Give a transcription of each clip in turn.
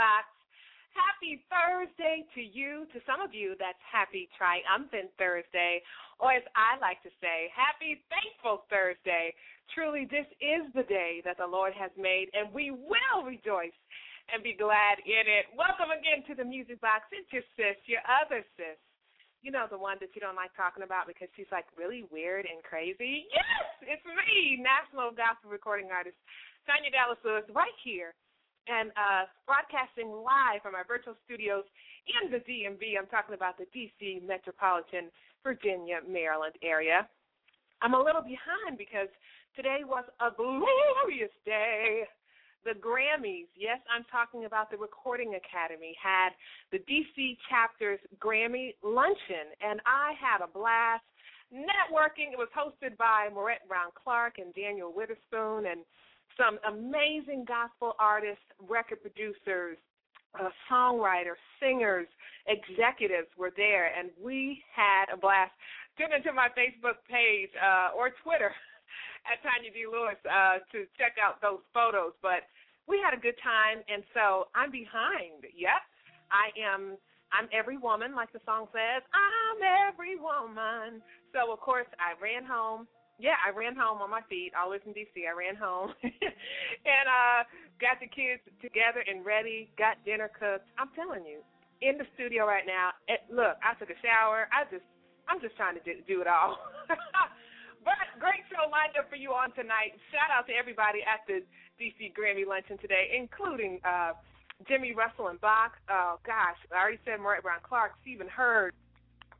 Box. Happy Thursday to you. To some of you, that's happy triumphant Thursday, or as I like to say, happy thankful Thursday. Truly, this is the day that the Lord has made, and we will rejoice and be glad in it. Welcome again to the Music Box. It's your sis, your other sis. You know, the one that you don't like talking about because she's like really weird and crazy. Yes, it's me, National Gospel Recording Artist Tanya Dallas Lewis, right here and uh, broadcasting live from our virtual studios in the DMV. I'm talking about the DC metropolitan Virginia, Maryland area. I'm a little behind because today was a glorious day. The Grammys, yes, I'm talking about the Recording Academy, had the DC chapter's Grammy luncheon, and I had a blast networking. It was hosted by Maurette Brown Clark and Daniel Witherspoon, and some amazing gospel artists, record producers, uh, songwriters, singers, executives were there, and we had a blast. Tune into my Facebook page uh, or Twitter at Tanya D. Lewis uh, to check out those photos. But we had a good time, and so I'm behind. Yep, I am. I'm every woman, like the song says. I'm every woman. So of course I ran home yeah, I ran home on my feet. I was in DC. I ran home and uh got the kids together and ready. Got dinner cooked. I'm telling you, in the studio right now. It, look, I took a shower. I just, I'm just trying to do, do it all. but great show lined up for you on tonight. Shout out to everybody at the DC Grammy luncheon today, including uh Jimmy Russell and Bach. Oh gosh, I already said Maurette Brown Clark, Stephen Hurd,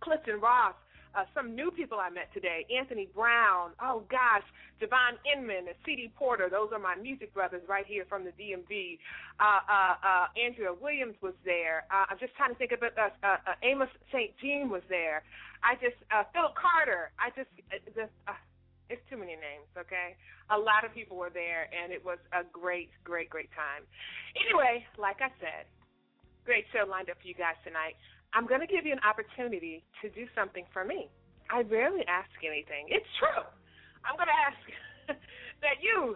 Clifton Ross uh, some new people I met today. Anthony Brown. Oh gosh, Javon Inman and C.D. Porter. Those are my music brothers right here from the DMV. Uh, uh, uh, Andrea Williams was there. Uh, I'm just trying to think of it. Uh, uh, uh, Amos St. Jean was there. I just uh, Philip Carter. I just uh, just. Uh, it's too many names, okay? A lot of people were there, and it was a great, great, great time. Anyway, like I said, great show lined up for you guys tonight. I'm going to give you an opportunity to do something for me. I rarely ask anything. It's true. I'm going to ask that you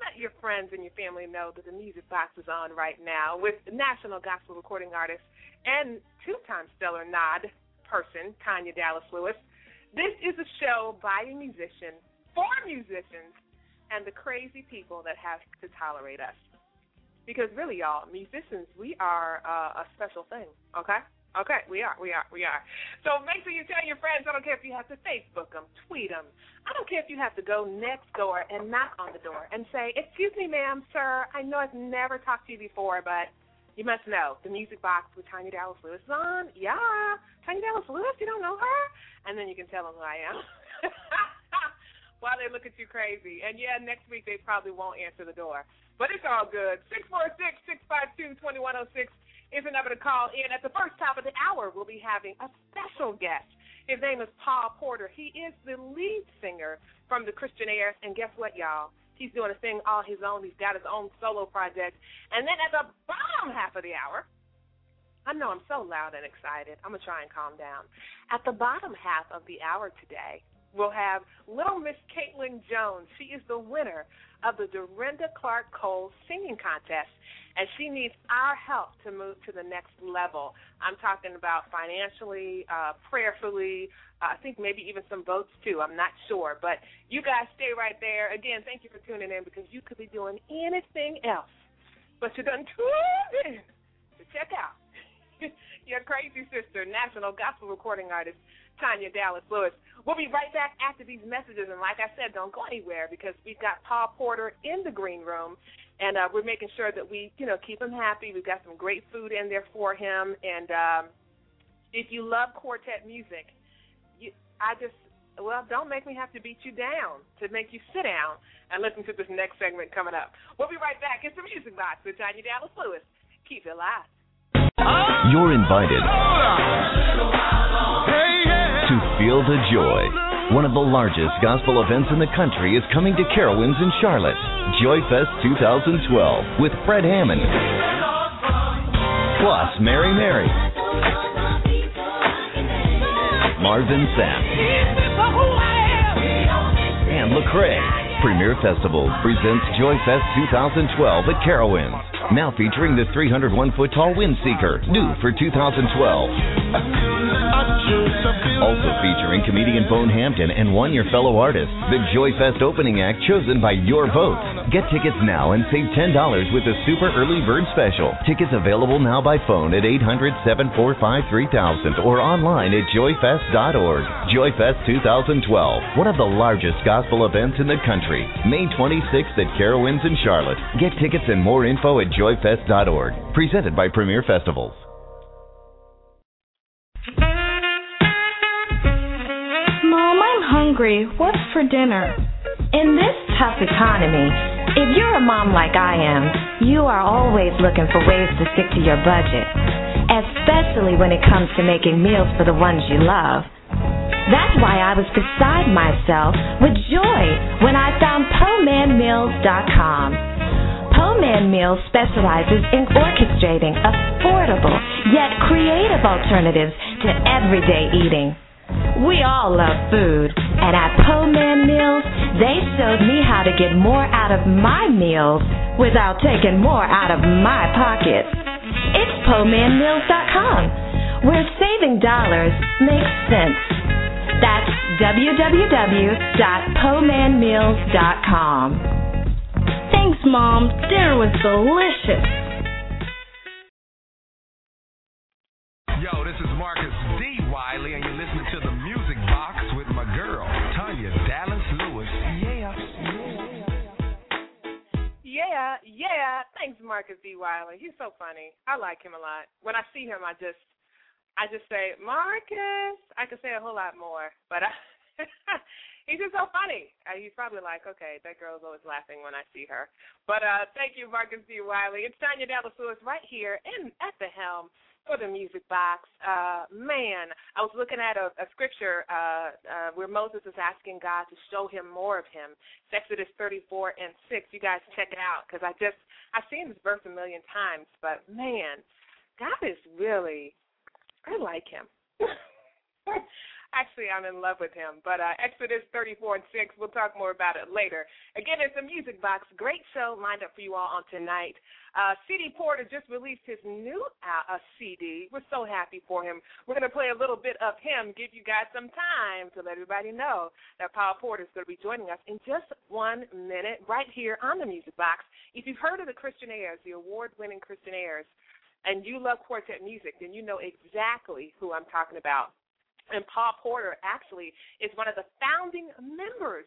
let your friends and your family know that the music box is on right now with national gospel recording artist and two-time stellar nod person Tanya Dallas Lewis. This is a show by a musician for musicians and the crazy people that have to tolerate us. Because really, y'all, musicians, we are uh, a special thing. Okay. Okay, we are, we are, we are. So make sure you tell your friends. I don't care if you have to Facebook them, tweet them. I don't care if you have to go next door and knock on the door and say, "Excuse me, ma'am, sir. I know I've never talked to you before, but you must know the music box with Tanya Dallas Lewis is on. Yeah, Tanya Dallas Lewis. You don't know her? And then you can tell them who I am. While they look at you crazy. And yeah, next week they probably won't answer the door. But it's all good. Six four six six five two twenty one zero oh six is a number to call in. At the first top of the hour, we'll be having a special guest. His name is Paul Porter. He is the lead singer from the Christianaires, and guess what, y'all? He's doing a thing all his own. He's got his own solo project. And then at the bottom half of the hour, I know I'm so loud and excited. I'm going to try and calm down. At the bottom half of the hour today, we'll have Little Miss Kaitlynn Jones. She is the winner of the Dorinda Clark Cole Singing Contest and she needs our help to move to the next level. I'm talking about financially, uh, prayerfully, uh, I think maybe even some votes too. I'm not sure, but you guys stay right there. Again, thank you for tuning in because you could be doing anything else, but you're done tuned in to check out your crazy sister, national gospel recording artist Tanya Dallas Lewis. We'll be right back after these messages, and like I said, don't go anywhere because we've got Paul Porter in the green room, and uh, we're making sure that we, you know, keep him happy. We've got some great food in there for him, and um, if you love quartet music, you, I just well, don't make me have to beat you down to make you sit down and listen to this next segment coming up. We'll be right back. It's the Music Box with Tanya Dallas Lewis. Keep it live. Ah. You're invited to feel the joy. One of the largest gospel events in the country is coming to Carowinds in Charlotte. Joyfest 2012 with Fred Hammond. Plus Mary Mary. Marvin Sapp. And Lecrae. Premier Festival presents Joyfest 2012 at Carowinds. Now featuring the 301 foot tall Windseeker, new for 2012. Also featuring comedian Bone Hampton and one your fellow artist. The Joy Fest opening act chosen by your vote. Get tickets now and save $10 with the super early bird special. Tickets available now by phone at 800 745 3000 or online at joyfest.org. Joyfest 2012, one of the largest gospel events in the country. May 26th at Carowinds in Charlotte. Get tickets and more info at joyfest.org. Presented by Premier Festivals. Mom, I'm hungry, what's for dinner? In this tough economy, if you're a mom like I am, you are always looking for ways to stick to your budget, especially when it comes to making meals for the ones you love. That's why I was beside myself with joy when I found PoeManMeals.com. Poeman Meals specializes in orchestrating affordable yet creative alternatives to everyday eating. We all love food, and at Poeman Meals, they showed me how to get more out of my meals without taking more out of my pocket. It's PoeManMeals.com, where saving dollars makes sense. That's www.poemanmeals.com. Thanks, Mom. Dinner was delicious. Yo, this is Marcus D. Wiley, and you're listening to the Music Box with my girl, Tanya Dallas Lewis. Yeah. Yeah, yeah. Thanks, Marcus D. Wiley. He's so funny. I like him a lot. When I see him, I just, I just say, Marcus. I could say a whole lot more, but I, he's just so funny. Uh, he's probably like, okay, that girl's always laughing when I see her. But uh thank you, Marcus D. Wiley. It's Tanya Dallas Lewis right here in at the helm for the music box. Uh, man, I was looking at a, a scripture uh, uh, where Moses is asking God to show him more of him. It's Exodus 34 and 6. You guys check it out because I just, I've seen this verse a million times, but man, God is really, I like him. Actually, I'm in love with him. But uh, Exodus 34 and 6, we'll talk more about it later. Again, it's a music box. Great show lined up for you all on tonight. Uh, CD Porter just released his new uh, CD. We're so happy for him. We're going to play a little bit of him, give you guys some time to let everybody know that Paul Porter is going to be joining us in just one minute right here on the music box. If you've heard of the Christianaires, the award winning Christianaires, and you love quartet music, then you know exactly who I'm talking about. And Paul Porter actually is one of the founding members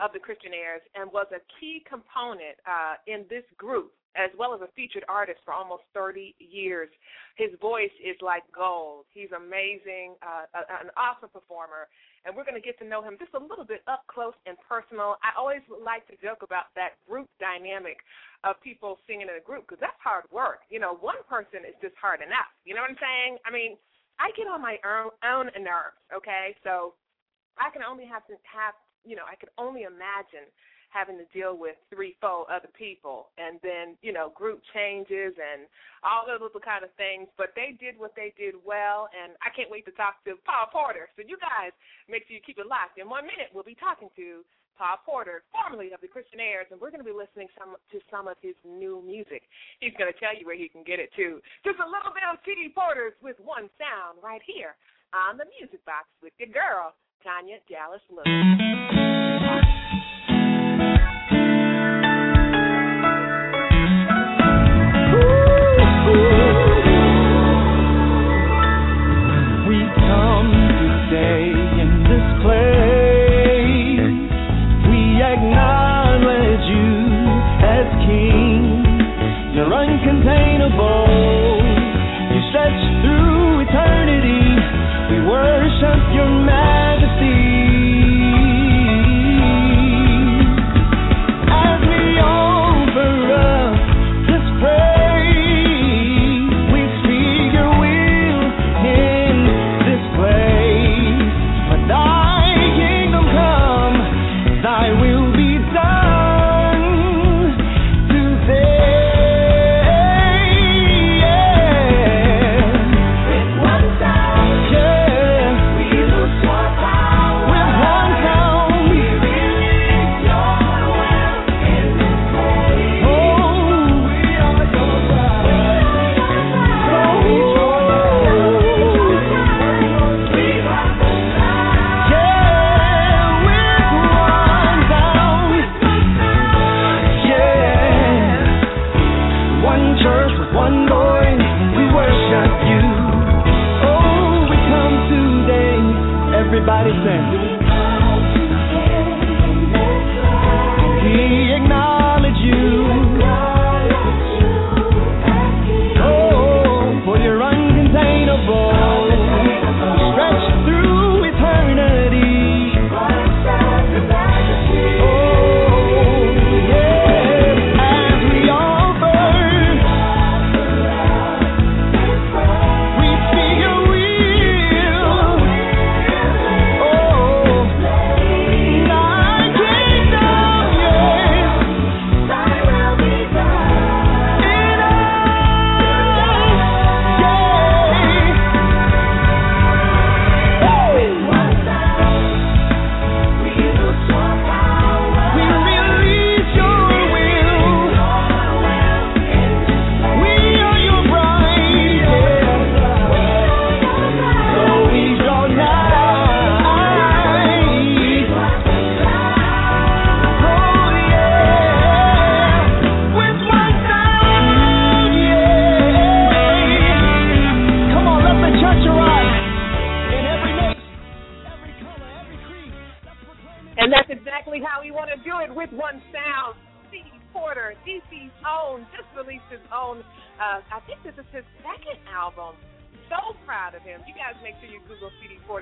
of the Christianaires and was a key component uh, in this group, as well as a featured artist for almost 30 years. His voice is like gold. He's amazing, uh, an awesome performer, and we're going to get to know him just a little bit up close and personal. I always like to joke about that group dynamic of people singing in a group because that's hard work. You know, one person is just hard enough. You know what I'm saying? I mean, I get on my own, own nerves, okay? So I can only have to have, you know, I can only imagine having to deal with three, four other people, and then you know group changes and all those little kind of things. But they did what they did well, and I can't wait to talk to Paul Porter. So you guys make sure you keep it locked. In one minute, we'll be talking to Paul Porter, formerly of the Christian Christianaires, and we're going to be listening some, to some of his new music. He's going to tell you where he can get it too. Just a little bit of CD Porter's with one sound right here on the Music Box with your girl, Tanya Dallas Lewis.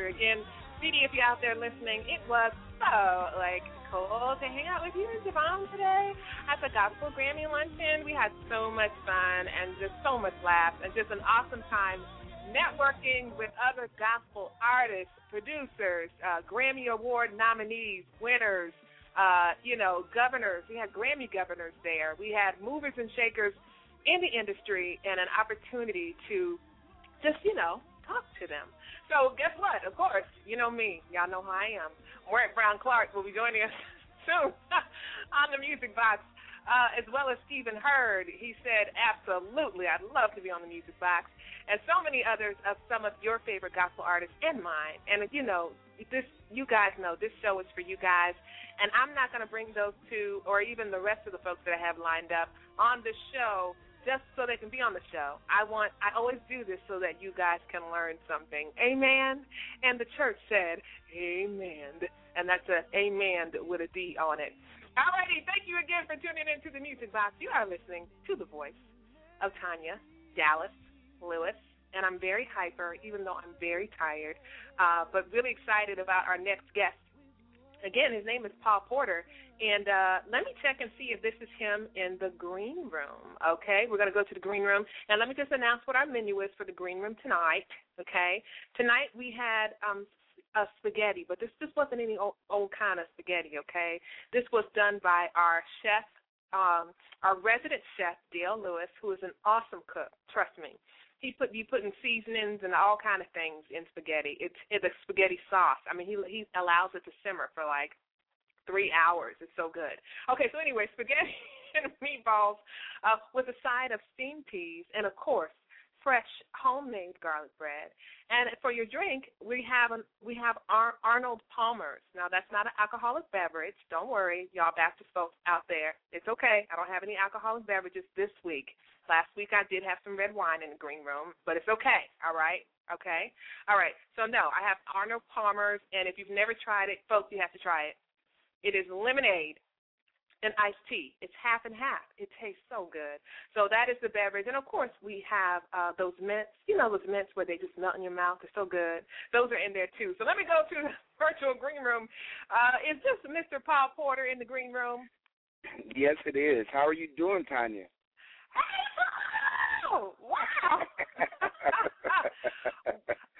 Again. CD, if you're out there listening, it was so like cool to hang out with you and Javon today at the Gospel Grammy Luncheon. We had so much fun and just so much laughs and just an awesome time networking with other gospel artists, producers, uh, Grammy Award nominees, winners, uh, you know, governors. We had Grammy governors there. We had movers and shakers in the industry and an opportunity to just, you know, talk to them. So guess what? Of course, you know me. Y'all know who I am. Maurette Brown Clark will be joining us soon on the Music Box, uh, as well as Stephen Hurd. He said, absolutely, I'd love to be on the Music Box, and so many others of some of your favorite gospel artists and mine. And, you know, this you guys know this show is for you guys, and I'm not going to bring those two or even the rest of the folks that I have lined up on the show just so they can be on the show. I want I always do this so that you guys can learn something. Amen. And the church said, Amen. And that's a amen with a D on it. Alrighty, thank you again for tuning in to the Music Box. You are listening to the voice of Tanya Dallas Lewis. And I'm very hyper, even though I'm very tired, uh, but really excited about our next guest. Again, his name is Paul Porter, and uh, let me check and see if this is him in the green room. Okay, we're going to go to the green room, and let me just announce what our menu is for the green room tonight. Okay, tonight we had um, a spaghetti, but this this wasn't any old, old kind of spaghetti. Okay, this was done by our chef, um, our resident chef Dale Lewis, who is an awesome cook. Trust me he put you putting seasonings and all kind of things in spaghetti. It's it's a spaghetti sauce. I mean, he he allows it to simmer for like three hours. It's so good. Okay, so anyway, spaghetti and meatballs uh, with a side of steamed peas and of course fresh homemade garlic bread. And for your drink, we have an, we have Ar- Arnold Palmer's. Now that's not an alcoholic beverage. Don't worry, y'all Baptist folks out there. It's okay. I don't have any alcoholic beverages this week. Last week I did have some red wine in the green room, but it's okay. All right. Okay. All right. So no, I have Arnold Palmer's, and if you've never tried it, folks, you have to try it. It is lemonade and iced tea. It's half and half. It tastes so good. So that is the beverage. And of course, we have uh, those mints. You know those mints where they just melt in your mouth. They're so good. Those are in there too. So let me go to the virtual green room. Uh, is this Mr. Paul Porter in the green room? Yes, it is. How are you doing, Tanya? Hey, Paul! Wow.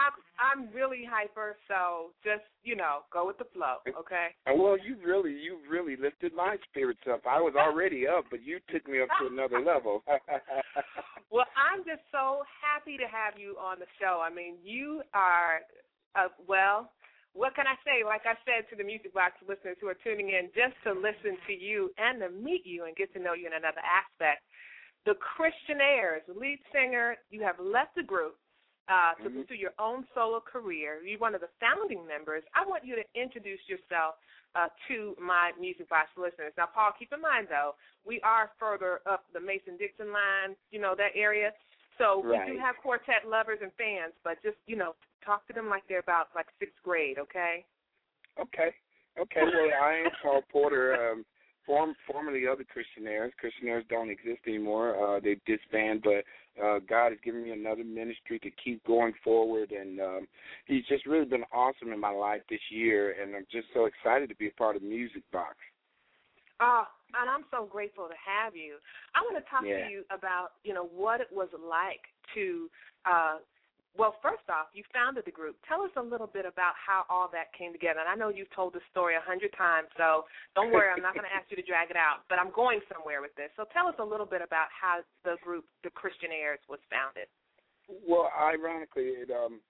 I'm I'm really hyper, so just you know, go with the flow, okay? well, you really, you really lifted my spirits up. I was already up, but you took me up to another level. well, I'm just so happy to have you on the show. I mean, you are, uh, well, what can I say? Like I said to the Music Box listeners who are tuning in, just to listen to you and to meet you and get to know you in another aspect. The Christianaires, lead singer, you have left the group uh, to Mhm. pursue your own solo career. You're one of the founding members. I want you to introduce yourself uh, to my Music Box listeners. Now, Paul, keep in mind, though, we are further up the Mason Dixon line, you know, that area. So we do have quartet lovers and fans, but just, you know, talk to them like they're about like sixth grade, okay? okay, okay. Well, I am Paul Porter. Um, formerly of the Christianaires. Christianaires don't exist anymore. Uh, they've disbanded, but uh, God has given me another ministry to keep going forward, and um, He's just really been awesome in my life this year, and I'm just so excited to be a part of Music Box. Oh, and I'm so grateful to have you. I want to talk Yeah. to you about, you know, what it was like to uh well, first off, you founded the group. Tell us a little bit about how all that came together. And I know you've told the story a hundred times, so don't worry, I'm not going to ask you to drag it out. But I'm going somewhere with this. So tell us a little bit about how the group, the Christian Christianaires, was founded. Well, ironically, it um,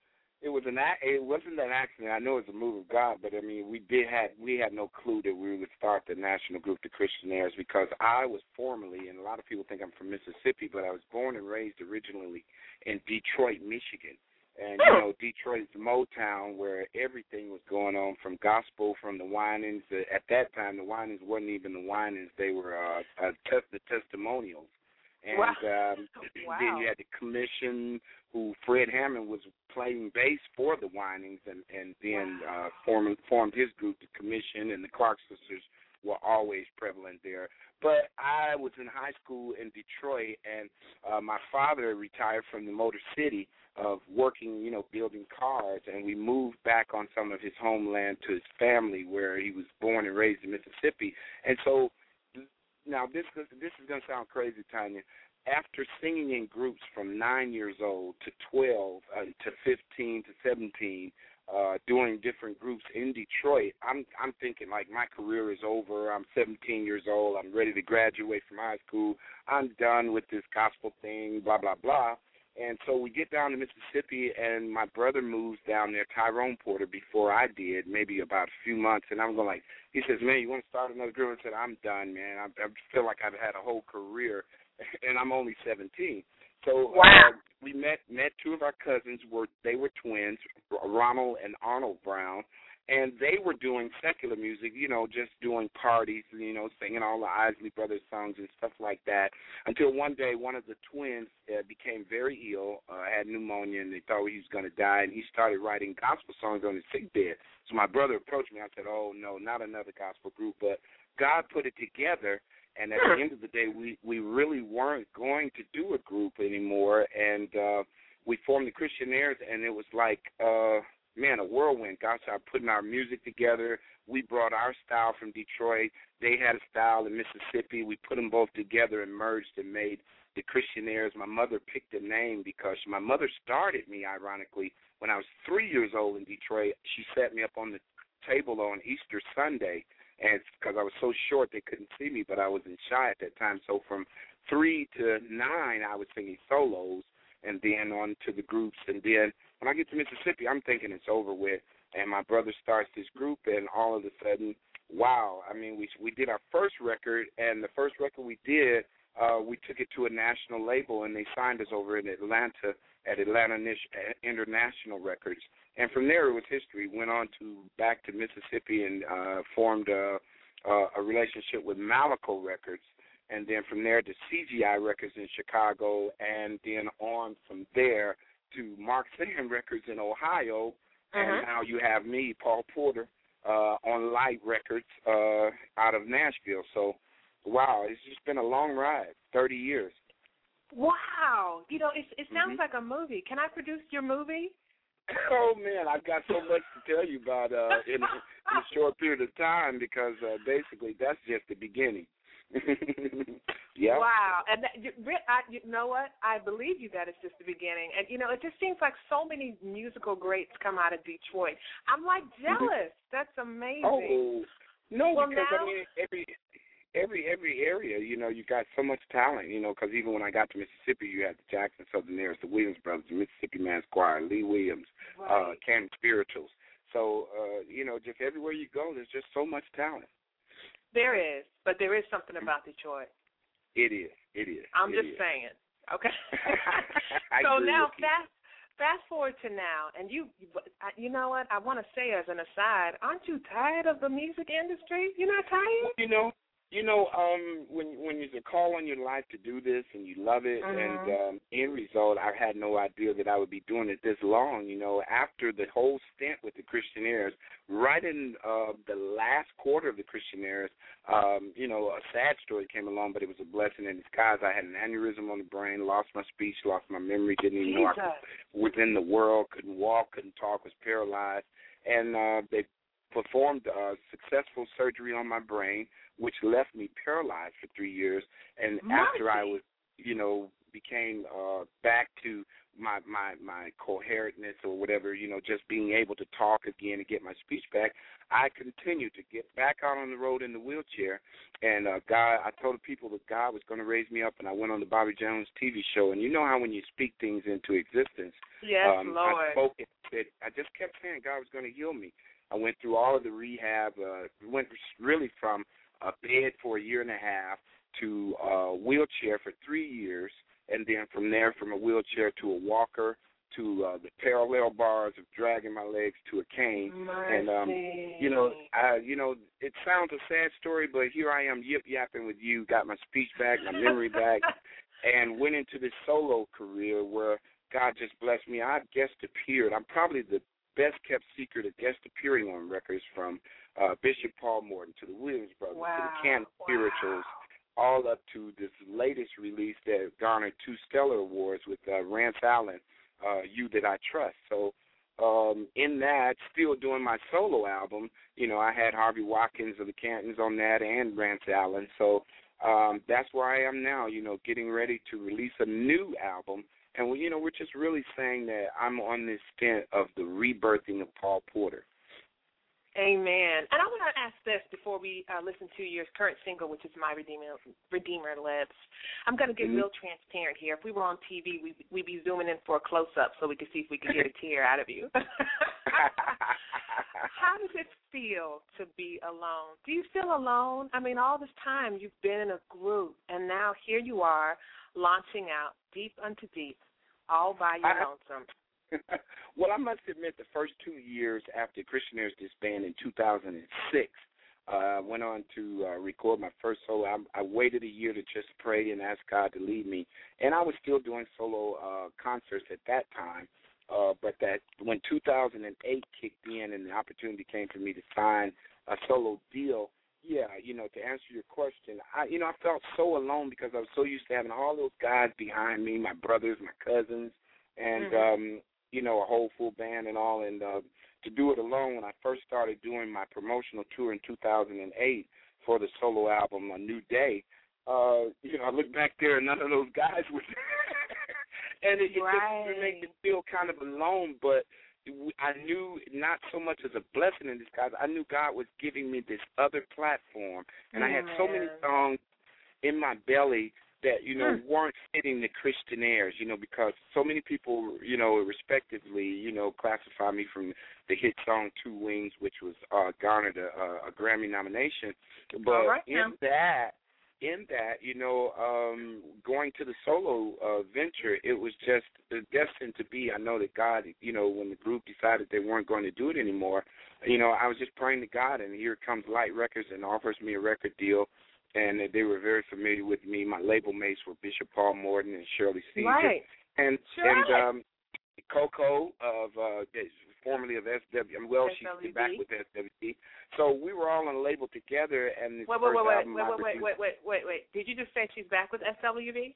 it was an ac- it wasn't an accident. I know it's a move of God, but I mean, we did had we had no clue that we would start the national group, the Christianaires, because I was formerly, and a lot of people think I'm from Mississippi, but I was born and raised originally in Detroit, Michigan. And you know, Detroit's Motown, where everything was going on, from gospel, from the. Uh, At that time, the Winans wasn't even the Winans; they were uh, uh, the testimonials. And Wow. um, Wow. then you had the commission, who Fred Hammond was playing bass for the Winans, and and then uh, formed formed his group, the commission, and the Clark sisters were always prevalent there. But I was in high school in Detroit, and uh, my father retired from the Motor City of working, you know, building cars, and we moved back on some of his homeland to his family, where he was born and raised in Mississippi. And so, now this this is to sound crazy, Tanya. After singing in groups from nine years old to twelve uh, to fifteen to seventeen, uh doing different groups in Detroit, I'm I'm thinking like my career is over. I'm 17 years old. I'm ready to graduate from high school. I'm done with this gospel thing, blah blah blah. And so we get down to Mississippi, and my brother moves down there, Tyrone Porter, before I did, maybe about a few months. And I'm going like, he says, "Man, you want to start another group?" I said, "I'm done, man. I, I feel like I've had a whole career, and I'm only 17." So Wow. uh, we met met two of our cousins. Were they were twins, Ronald and Arnold Brown, and they were doing secular music. You know, just doing parties. You know, singing all the Isley Brothers songs and stuff like that. Until one day, one of the twins uh, became very ill, uh, had pneumonia, and they thought he was going to die. And he started writing gospel songs on his sick bed. So my brother approached me. I said, "Oh no, not another gospel group." But God put it together and at the end of the day we we really weren't going to do a group anymore and uh we formed the Christian christianaires and it was like uh man a whirlwind. God started putting our music together. We brought our style from detroit. They had a style in mississippi. We put them both together and merged and made the christianaires my mother picked a name because my mother started me ironically when i was three years old in detroit. She set me up on the table on easter sunday and because I was so short they couldn't see me, but I was in shy at that time. So from three to nine, I was singing solos, and then on to the groups. And then when I get to Mississippi, I'm thinking it's over with. And my brother starts this group, and all of a sudden, wow! I mean, we we did our first record, and the first record we did, uh, we took it to a national label, and they signed us over in Atlanta at Atlanta Nish- International Records. And from there, it was history. Went on to back to Mississippi and uh, formed a, a, a relationship with Malaco Records, and then from there to CGI Records in Chicago, and then on from there to Mark Sam Records in Ohio, Mhm. and now you have me, Paul Porter, uh, on Light Records uh, out of Nashville. So, wow, it's just been a long ride, thirty years. Wow. You know, it it sounds Mhm. like a movie. Can I produce your movie? Oh man, I've got so much to tell you about uh, in, in a short period of time because uh, basically that's just the beginning. yeah. Wow. And that, you, I, you know what? I believe you that it's just the beginning. And you know, it just seems like so many musical greats come out of Detroit. I'm like jealous. That's amazing. Oh no, Well, because now- I mean every every every area, you know, you got so much talent, you know. Because even when I got to Mississippi, you had the Jackson Southerners, the Williams Brothers, the Mississippi Mass Choir, Lee Williams, uh, Right. Canton Spirituals. So uh, you know, just everywhere you go, there's just so much talent. There is, but there is something about Detroit. It is. It is. I'm It just is. saying. Okay. So now fast fast forward to now, and you you know what I want to say as an aside, aren't you tired of the music industry? You're not tired? You know, You know, um, when when there's a call on your life to do this and you love it, Mhm. and um, end result, I had no idea that I would be doing it this long. You know, after the whole stint with the Christianaires, right in uh, the last quarter of the Christianaires, um, you know, a sad story came along, but it was a blessing in disguise. I had an aneurysm on the brain, lost my speech, lost my memory, didn't even know I was in the world, couldn't walk, couldn't talk, was paralyzed, and uh, they performed a successful surgery on my brain, which left me paralyzed for three years. And after I was, you know, became uh, back to my my my coherentness or whatever, you know, just being able to talk again and get my speech back, I continued to get back out on the road in the wheelchair. And uh, God, I told the people that God was going to raise me up, and I went on the Bobby Jones TV show. And you know how when you speak things into existence, Yes, um, Lord. I spoke it. That I just kept saying God was going to heal me. I went through all of the rehab. Uh, went really from a bed for a year and a half to a wheelchair for three years, and then from there, from a wheelchair to a walker to uh, the parallel bars of dragging my legs to a cane. And um, you know, I, you know, it sounds a sad story, but here I am yip yapping with you, got my speech back, my memory back, and went into this solo career where God just blessed me. I guest appeared. I'm probably the best kept secret of guest appearing on records from uh, Bishop Paul Morton to the Williams Brothers to Wow. the Can Spirituals, all up to this latest release that garnered two stellar awards with uh, Rance Allen, uh, "You That I Trust." So um, in that, still doing my solo album, you know, I had Harvey Watkins of the Cantons on that and Rance Allen. So um, that's where I am now, you know, getting ready to release a new album. And, we, you know, we're just really saying that I'm on this stint of the rebirthing of Paul Porter. Amen. And I want to ask this before we uh, listen to your current single, which is "My Redeemer Redeemer Lives." I'm going to get Mhm. real transparent here. If we were on TV, we we'd be zooming in for a close up so we could see if we could get a tear out of you. How does it feel to be alone? Do you feel alone? I mean, all this time you've been in a group, and now here you are launching out deep unto deep, all by your I- lonesome. well, I must admit, the first two years after Christianaires disbanded in 2006, uh, I went on to uh, record my first solo. I, I waited a year to just pray and ask God to lead me, and I was still doing solo uh, concerts at that time. Uh, but that when 2008 kicked in and the opportunity came for me to sign a solo deal, yeah, you know, to answer your question, I, you know, I felt so alone because I was so used to having all those guys behind me, my brothers, my cousins, and Mhm. um, you know, a whole full band and all. And uh, to do it alone, when I first started doing my promotional tour in 2008 for the solo album A New Day, uh, you know, I look back there and none of those guys were there. and it, it Right. just made me feel kind of alone, but I knew not so much as a blessing in disguise. I knew God was giving me this other platform, and I had so many songs in my belly that you know Hmm. weren't fitting the Christianaires, you know, because so many people, you know, respectively, you know, classify me from the hit song Two Wings, which was uh garnered a, a, a Grammy nomination. But right, in now. that in that, you know, um going to the solo uh venture, it was just destined to be. I know that God, you know, when the group decided they weren't going to do it anymore, you know, I was just praying to God and here comes Light Records and offers me a record deal and they were very familiar with me. My label mates were Bishop Paul Morton and Shirley Caesar. Right. And Shirley. and um Coco of uh formerly of SW well she's SWV. back with SWV. So we were all on a label together and this Wait, wait, first wait, wait, album wait, wait, wait, wait, wait, wait, wait. Did you just say she's back with SWV?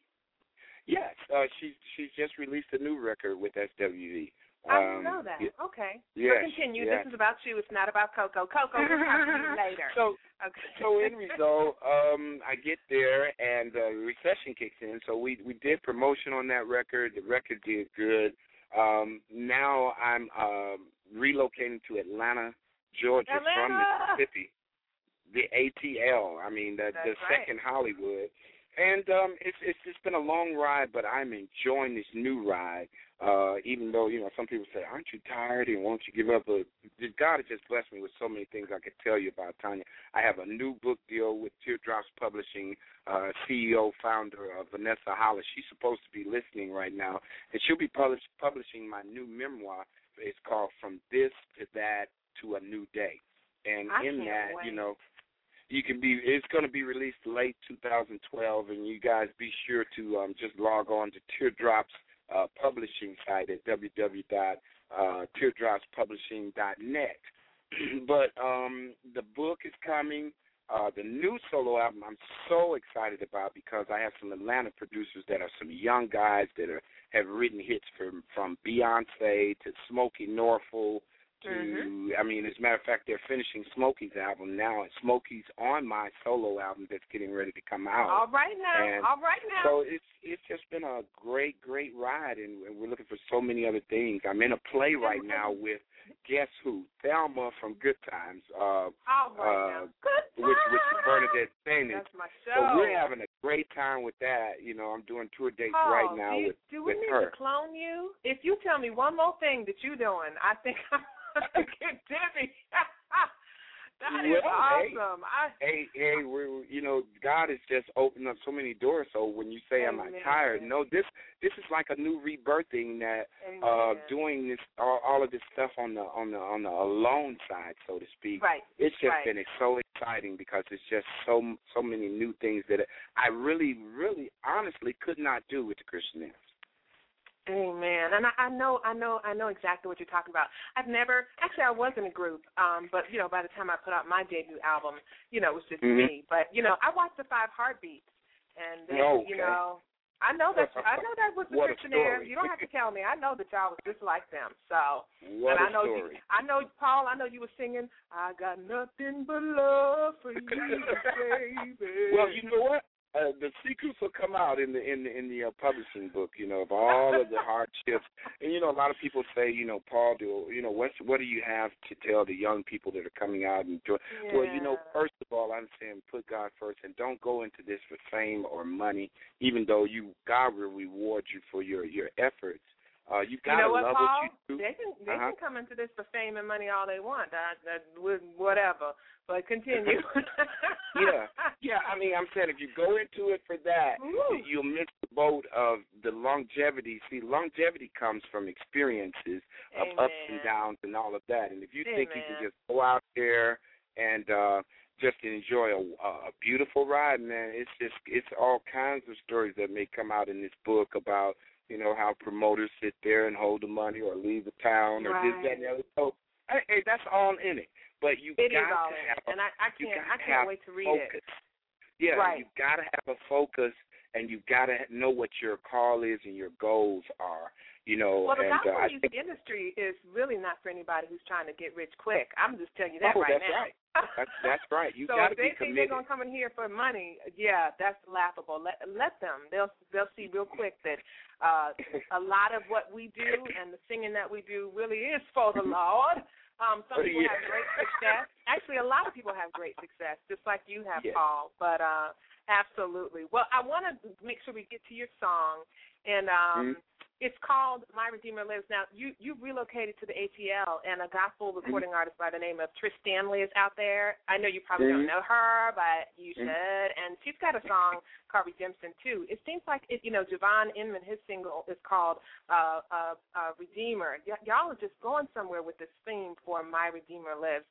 Yes, uh she's she's just released a new record with SWV. I Um, didn't know that. yeah. Okay. Yes, so continue. yes. This is about you. It's not about Coco. Coco, we'll talk to you later. So okay. so in result, um, I get there and uh, recession kicks in. So we we did promotion on that record. The record did good. Um, now I'm um, relocating to Atlanta, Georgia from Atlanta! Mississippi. The ATL. I mean the That's the right. second Hollywood. And um, it's it's just been a long ride, but I'm enjoying this new ride. Uh, even though you know some people say, "Aren't you tired?" and won't you give up? But God has just blessed me with so many things I could tell you about Tanya. I have a new book deal with Teardrops Publishing, uh, CEO founder of Vanessa Hollis. She's supposed to be listening right now, and she'll be publish, publishing my new memoir. It's called From This to That to a New Day, and I in that, wait. you know, you can be. It's going to be released late 2012, and you guys be sure to um, just log on to Teardrops uh, Publishing site at www.teardropspublishing.net. but um, the book is coming. Uh, the new solo album I'm so excited about because I have some Atlanta producers that are some young guys that are have written hits from from Beyonce to Smokie Norful to Mhm. I mean, as a matter of fact, they're finishing Smokie's album now, and Smokie's on my solo album that's getting ready to come out. All right now. And All right now. So it's it's just been a great, great ride, and, we're looking for so many other things. I'm in a play right now with guess who? Thelma from Good Times, uh, All right now. uh, Good which which times. Bernadette Bennett. That's my show. So we're having a great time with that. You know, I'm doing tour dates Paul, right now do, you, with do we with need her. to clone you? If you tell me one more thing that you're doing, I think I'm gonna get dizzy. that is Well, hey. awesome. I Hey, hey, we're you know, God has just opened up so many doors. So when you say I'm not Amen. tired, no, this this is like a new rebirthing that uh doing this all, all of this stuff on the on the on the alone side, so to speak. right. It's just Right. been so exciting because it's just so so many new things that I really, really, honestly could not do with the Christianaires. Amen. And I, I know, I know, I know exactly what you're talking about. I've never, actually, I was in a group, um, but you know, by the time I put out my debut album, you know, it was just Mhm. me. But you know, I watched the Five Heartbeats, and then, Okay. you know, I know that I know that was the Air. You don't have to tell me. I know that y'all was just like them. So, What and I know story. you, I know Paul. I know you were singing. I got nothing but love for you, baby. Well, you know what? Uh, the secrets will come out in the in the in the uh, publishing book. You know of all of the hardships, and you know a lot of people say, you know, Paul, do you know what's what do you have to tell the young people that are coming out and join? Well, you know, first of all, I'm saying put God first, and don't go into this for fame or money. Even though you God will reward you for your your efforts, uh, you You gotta know what, love Paul? what you do. They can they Uh-huh. can come into this for fame and money all they want. Uh, with whatever, but continue. yeah, yeah. I mean, I'm saying if you go into it for that, Ooh. you'll miss the boat of the longevity. See, longevity comes from experiences of ups and downs and all of that. And if you think you can just go out there and uh just enjoy a, a beautiful ride, man, it's just it's all kinds of stories that may come out in this book about you know how promoters sit there and hold the money or leave the town or this that and the other. So hey, hey, that's all in it. But you It is got all to have it, and I, I can't I can't wait to read focus. it. Yeah, Right. you got to have a focus, and you got to know what your call is and your goals are. You know, Well, the and gospel uh, music industry is really not for anybody who's trying to get rich quick. I'm just telling you that oh, right that's now. right. That's that's right. You so got if to they be think they're gonna come in here for money, yeah, that's laughable. Let let them. They'll they'll see real quick that uh a lot of what we do and the singing that we do really is for the Lord. Um, some people Yeah. have great success. Actually, a lot of people have great success, just like you have, Yeah. Paul. But uh, absolutely. Well, I want to make sure we get to your song, and um, Mhm. It's called "My Redeemer Lives." Now, you you relocated to the ATL, and a gospel Mm-hmm. recording artist by the name of Trish Stanley is out there. I know you probably don't Mhm. know her, but you should. Mhm. And she's got a song called "Redemption" too. It seems like it, you know Javon Inman, his single is called uh, uh, uh, "Redeemer." Y- y'all are just going somewhere with this theme for "My Redeemer Lives."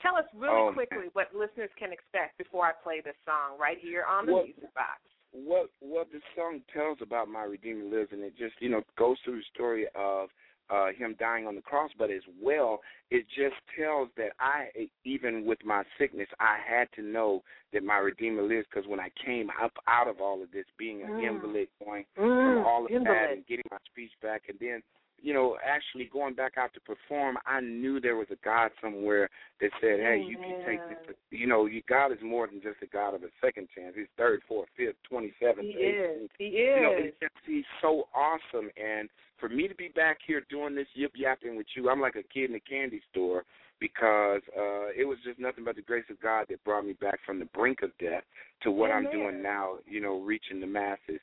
Tell us really Oh, quickly man. what listeners can expect before I play this song right here on the Well- Music Box. What what the song tells about my redeemer lives and it just you know goes through the story of uh him dying on the cross but as well it just tells that i even with my sickness i had to know that my redeemer lives because when i came up out of all of this being an Mm. invalid going Mm, from all of that and getting my speech back and then you know actually going back out to perform i knew there was a god somewhere that said hey you can take this you know you god is more than just a god of a second chance he's third fourth fifth twenty seventh He is. He is. you know, it's just, he's so awesome. And for me to be back here doing this yip yapping with you, I'm like a kid in a candy store because uh it was just nothing but the grace of God that brought me back from the brink of death to what I'm doing now, you know, reaching the masses.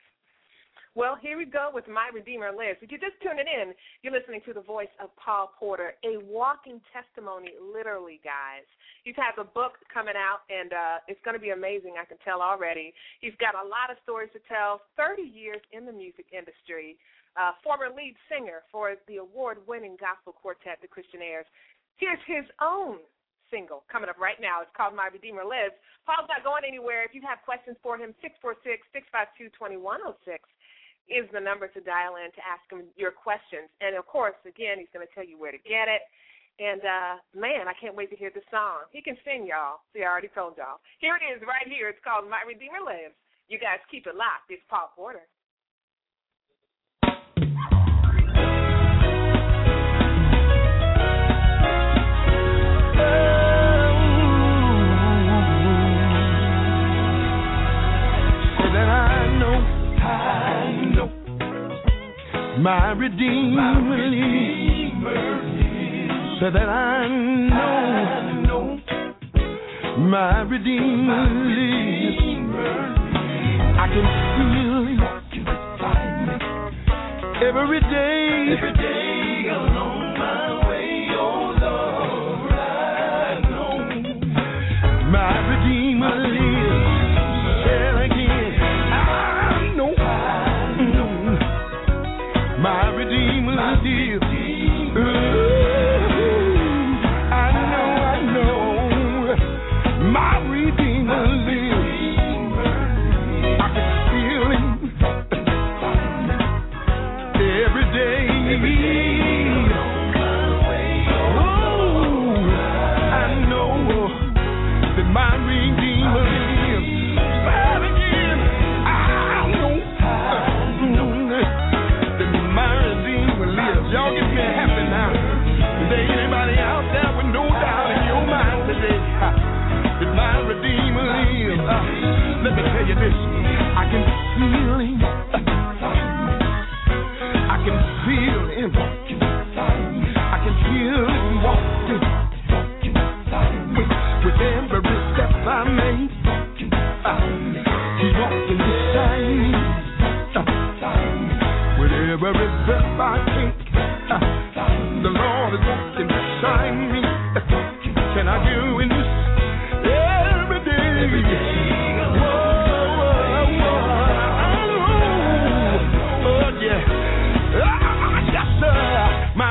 Well, here we go with My Redeemer Lives. If you're just tuning in, you're listening to the voice of Paul Porter, a walking testimony, literally, guys. He's has a book coming out, and uh, it's going to be amazing, I can tell already. He's got a lot of stories to tell, 30 years in the music industry, uh, former lead singer for the award winning gospel quartet, The Christianaires. Here's his own single coming up right now. It's called My Redeemer Lives. Paul's not going anywhere. If you have questions for him, 646 652 2106 is the number to dial in to ask him your questions. And of course, again, he's going to tell you where to get it. And uh, man, I can't wait to hear the song. He can sing, y'all. See, I already told y'all. Here it is, right here. It's called My Redeemer Lives. You guys keep it locked. It's Paul Porter. my Redeemer, my Redeemer so that I know, I know my Redeemer, my Redeemer I can feel Him every day, every day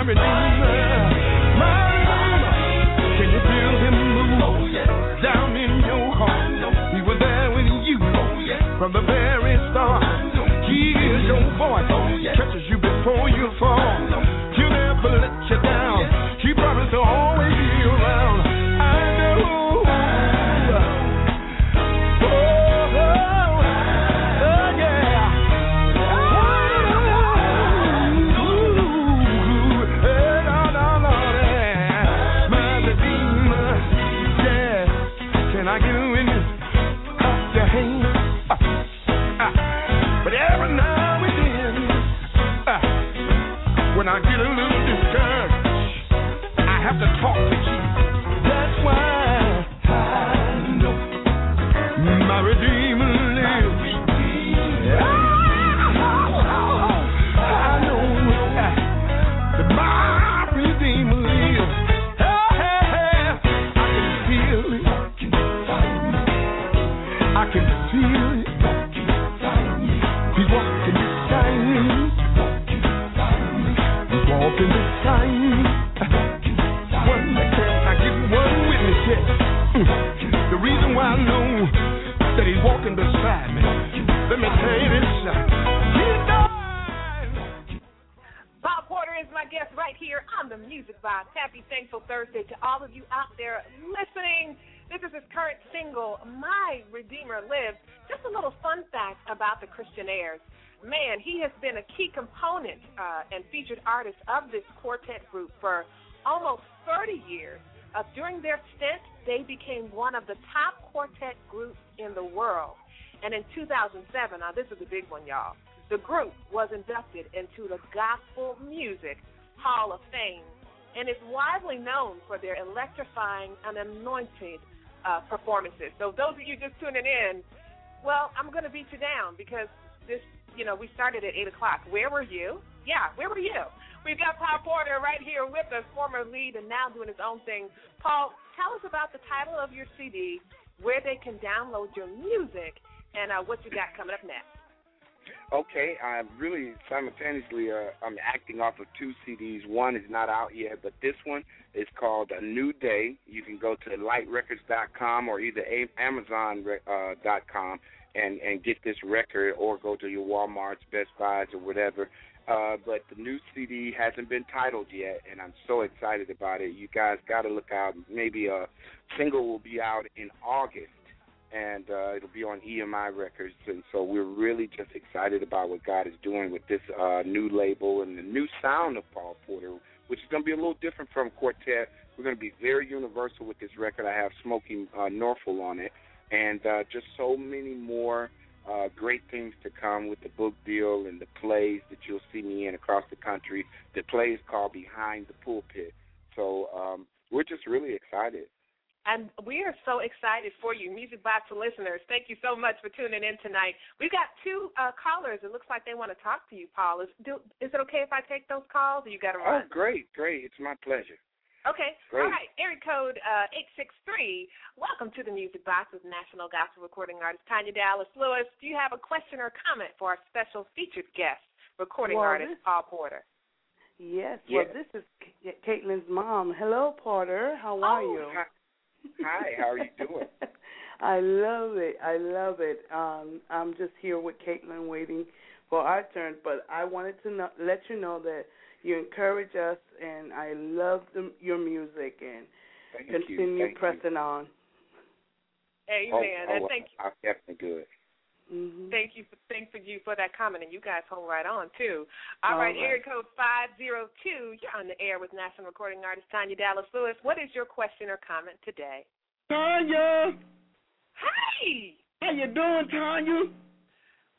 everything. They're electrifying and anointed uh, performances. So those of you just tuning in, well, I'm going to beat you down because this, you know, we started at 8 o'clock. Where were you? Yeah, where were you? We've got Paul Porter right here with us, former lead and now doing his own thing. Paul, tell us about the title of your CD, where they can download your music, and uh, what you got coming up next. Okay, I'm really simultaneously uh, I'm acting off of two CDs. One is not out yet, but this one is called A New Day. You can go to lightrecords.com or either amazon.com uh, and and get this record, or go to your WalMarts, Best Buys, or whatever. Uh, but the new CD hasn't been titled yet, and I'm so excited about it. You guys got to look out. Maybe a single will be out in August and uh, it'll be on EMI Records. And so we're really just excited about what God is doing with this uh, new label and the new sound of Paul Porter, which is going to be a little different from Quartet. We're going to be very universal with this record. I have Smokie uh, Norful on it, and uh, just so many more uh, great things to come with the book deal and the plays that you'll see me in across the country. The play is called Behind the Pulpit. So um, we're just really excited. And we are so excited for you, Music Box listeners. Thank you so much for tuning in tonight. We've got two uh, callers. It looks like they want to talk to you, Paul. Is, do, is it okay if I take those calls, or you got to run? Oh, great, great. It's my pleasure. Okay. Great. All right. Area code uh, 863. Welcome to the Music Box with National Gospel Recording Artist Tanya Dallas Lewis. Do you have a question or comment for our special featured guest, recording well, artist this, Paul Porter? Yes. yes. Well, this is Kaitlynn's mom. Hello, Porter. How are oh, you? Hi. Hi, how are you doing? I love it. I love it. Um, I'm just here with Kaitlynn waiting for our turn, but I wanted to know, let you know that you encourage us, and I love the, your music, and Thank continue Thank pressing you. on. Amen. Oh, and oh, thank I'm definitely good. Mm-hmm. Thank you for thank for you for that comment, and you guys hold right on too. All, All right, right, area code five zero two. You're on the air with national recording artist Tanya Dallas Lewis. What is your question or comment today? Tanya. Hey. How you doing, Tanya?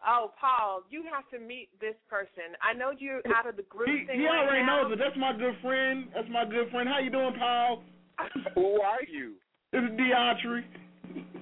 Oh, Paul, you have to meet this person. I know you're out of the group he, thing he right already now. knows it. That's my good friend. That's my good friend. How you doing, Paul? Who are you? This is Deontry.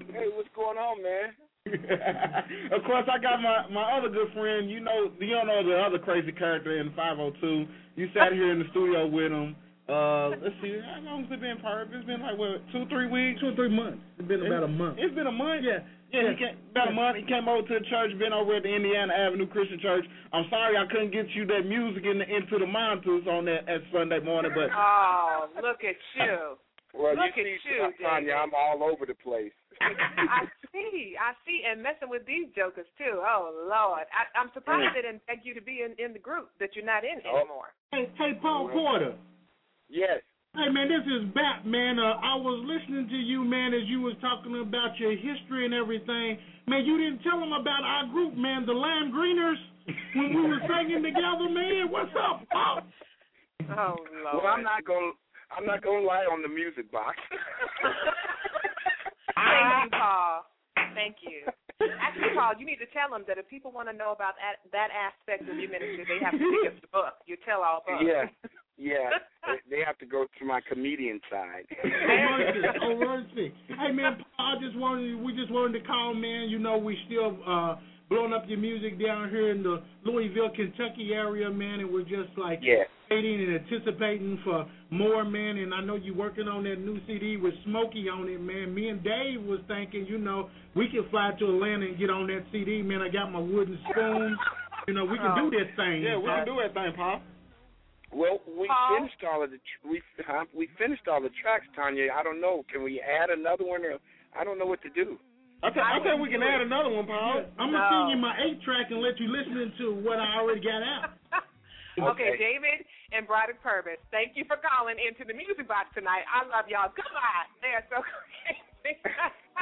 Hey, what's going on, man? of course, I got my my other good friend. You know, you don't know the other crazy character in 502. You sat here in the studio with him. Uh, let's see, how long has it been, Parv? It's been like what, two, three weeks? Two or three months. It's been about a month. It's been a month. Yeah. Yeah, yeah. he came about a month. He came over to the church. Been over at the Indiana Avenue Christian Church. I'm sorry I couldn't get you that music in the, into the monitors on that at Sunday morning, but oh, look at you. Well, Look you at see, you, Tanya, I'm all over the place. I see, I see, and messing with these jokers too. Oh Lord, I, I'm surprised they didn't beg you to be in in the group that you're not in Oh. anymore. Hey, hey, Paul Porter. Yes. Hey man, this is Batman. Uh, I was listening to you, man, as you was talking about your history and everything. Man, you didn't tell them about our group, man, the Lime Greeners, when we were singing together, man. What's up, Paul? Oh Lord. Well, I'm not gonna. I'm not gonna lie on the music box. Thank you, Paul. Thank you. Actually, Paul, you need to tell them that if people want to know about that that aspect of your ministry, they have to pick up the book. You tell all book. yeah, yeah. They, they have to go to my comedian side. oh, mercy. Hey man, Paul, I just wanted we just wanted to call, man. You know, we still uh blowing up your music down here in the Louisville, Kentucky area, man, and we're just like Yeah. waiting and anticipating for more, man. And I know you're working on that new CD with Smokie on it, man. Me and Dave was thinking, you know, we can fly to Atlanta and get on that CD, man. I got my wooden spoon. You know, we can do this thing. yeah, we can do that thing, Pop. Well, we Paul? finished all of the tr- we huh? we finished all the tracks, Tanya. I don't know. Can we add another one? Or I don't know what to do. I think I think we can add another one, Paul. I'm gonna send you my eight track and let you listen to what I already got out. okay, Okay. David and Broderick Purvis, thank you for calling into the music box tonight. I love y'all. Goodbye. They are so crazy.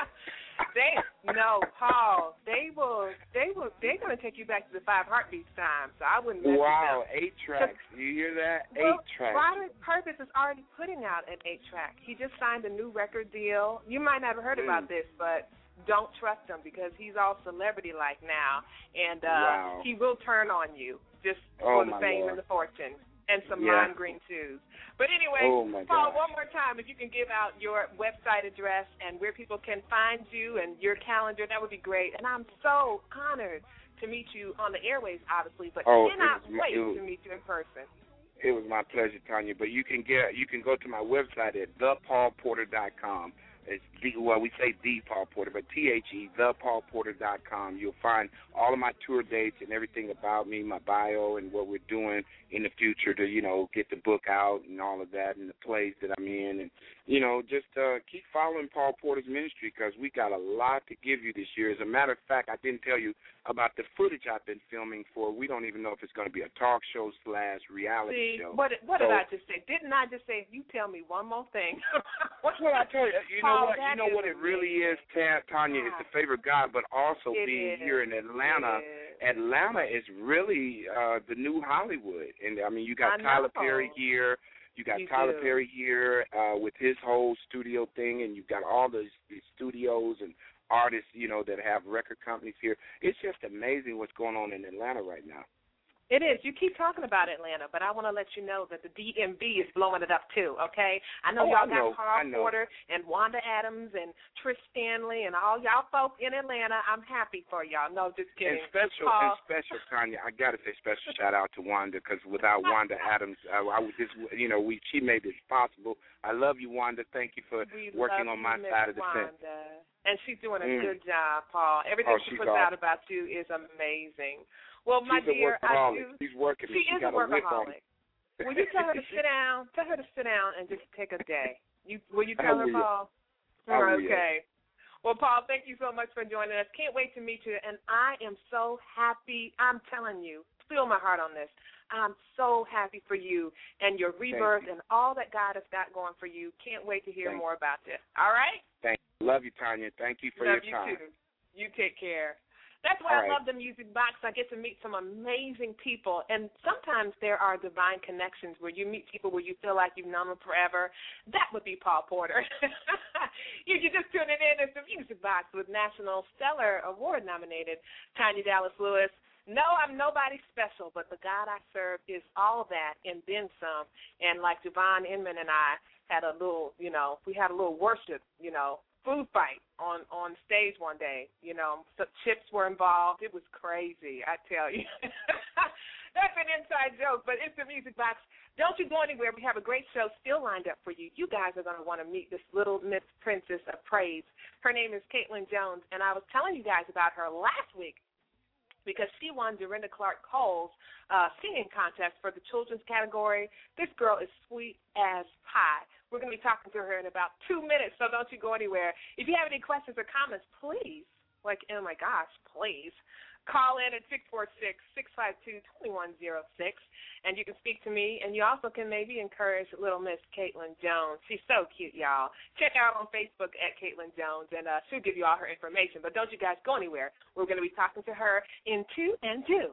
they no, Paul. They will. They will. They're going to take you back to the five heartbeats time. So I wouldn't. mess with Wow, eight tracks. You hear that? Well, eight tracks. Broderick Purvis is already putting out an eight track. He just signed a new record deal. You might not have heard about Mm. this, but don't trust him because he's all celebrity like now, and uh Wow. he will turn on you just Oh, for the fame Lord. and the fortune and some Yeah. lime green shoes. But anyway, Oh, Paul, gosh. one more time, if you can give out your website address and where people can find you and your calendar, that would be great. And I'm so honored to meet you on the airways, obviously, but Oh, cannot it was my- wait was- to meet you in person. It was my pleasure, Tanya. But you can get you can go to my website at thepaulporter.com. It's the, well, we say the Paul Porter, but T H E the Paul Porter dot com. You'll find all of my tour dates and everything about me, my bio, and what we're doing in the future to you know get the book out and all of that, and the plays that I'm in, and you know just uh, keep following Paul Porter's ministry because we got a lot to give you this year. As a matter of fact, I didn't tell you about the footage I've been filming for. We don't even know if it's going to be a talk show slash reality See, show. what what so, did I just say? Didn't I just say? You tell me one more thing. What's what I tell you? You know what? You know what it really is, Ta- Tanya. It's the favor of God, but also It being is. here in Atlanta. Atlanta is really uh the new Hollywood, and I mean, you got Tyler. Perry here. You got You Tyler do. Perry here uh with his whole studio thing, and you've got all the, the studios and artists, you know, that have record companies here. It's just amazing what's going on in Atlanta right now. It is. You keep talking about Atlanta, but I want to let you know that the DMV is blowing it up too. Okay, I know Oh, y'all I know. got Carl Porter and Wanda Adams and Trish Stanley and all y'all folks in Atlanta. I'm happy for y'all. No, just kidding. And special, Paul, and special, Tanya. I gotta say special shout out to Wanda because without Wanda Adams, I, I would just, you know, we she made this possible. I love you, Wanda. Thank you for we working on my Miss side of the fence. And she's doing a Mm. good job, Paul. Everything Oh, she puts out about you is amazing. Well, my She's dear, I do. She's working. She and is got a a whip on. workaholic. Will you tell her to sit down? Tell her to sit down and just take a day. You will you tell her. Paul? Okay. Well, Paul, thank you so much for joining us. Can't wait to meet you, and I am so happy. I'm telling you, feel my heart on this. I'm so happy for you and your rebirth and all that God has got going for you. Can't wait to hear Thank more about this. All right? Thank you. Love you, Tanya. Thank you for Love your you time. too. You take care. That's why All I love the music box. I get to meet some amazing people, and sometimes there are divine connections where you meet people where you feel like you've known them forever. That would be Paul Porter. you you just tuning in. It's the music box with National Stellar Award nominated Tanya Dallas Lewis. No, I'm nobody special, but the God I serve is all that and then some. And like Devon Inman and I had a little, you know, we had a little worship, you know, food fight on on stage one day. You know, so chips were involved. It was crazy, I tell you. That's an inside joke, but it's the music box. Don't you go anywhere. We have a great show still lined up for you. You guys are going to want to meet this little Miss Princess of Praise. Her name is Kaitlynn Jones, and I was telling you guys about her last week because she won Dorinda Clark Cole's uh, singing contest for the children's category. This girl is sweet as pie. We're going to be talking to her in about two minutes, so don't you go anywhere. If you have any questions or comments, please, like, oh my gosh, please, call in at six four six six five two twenty one zero six, and you can speak to me. And you also can maybe encourage little Miss Kaitlynn Jones. She's so cute, y'all. Check out on Facebook at Kaitlynn Jones, and uh, she'll give you all her information. But don't you guys go anywhere. We're going to be talking to her in two and two.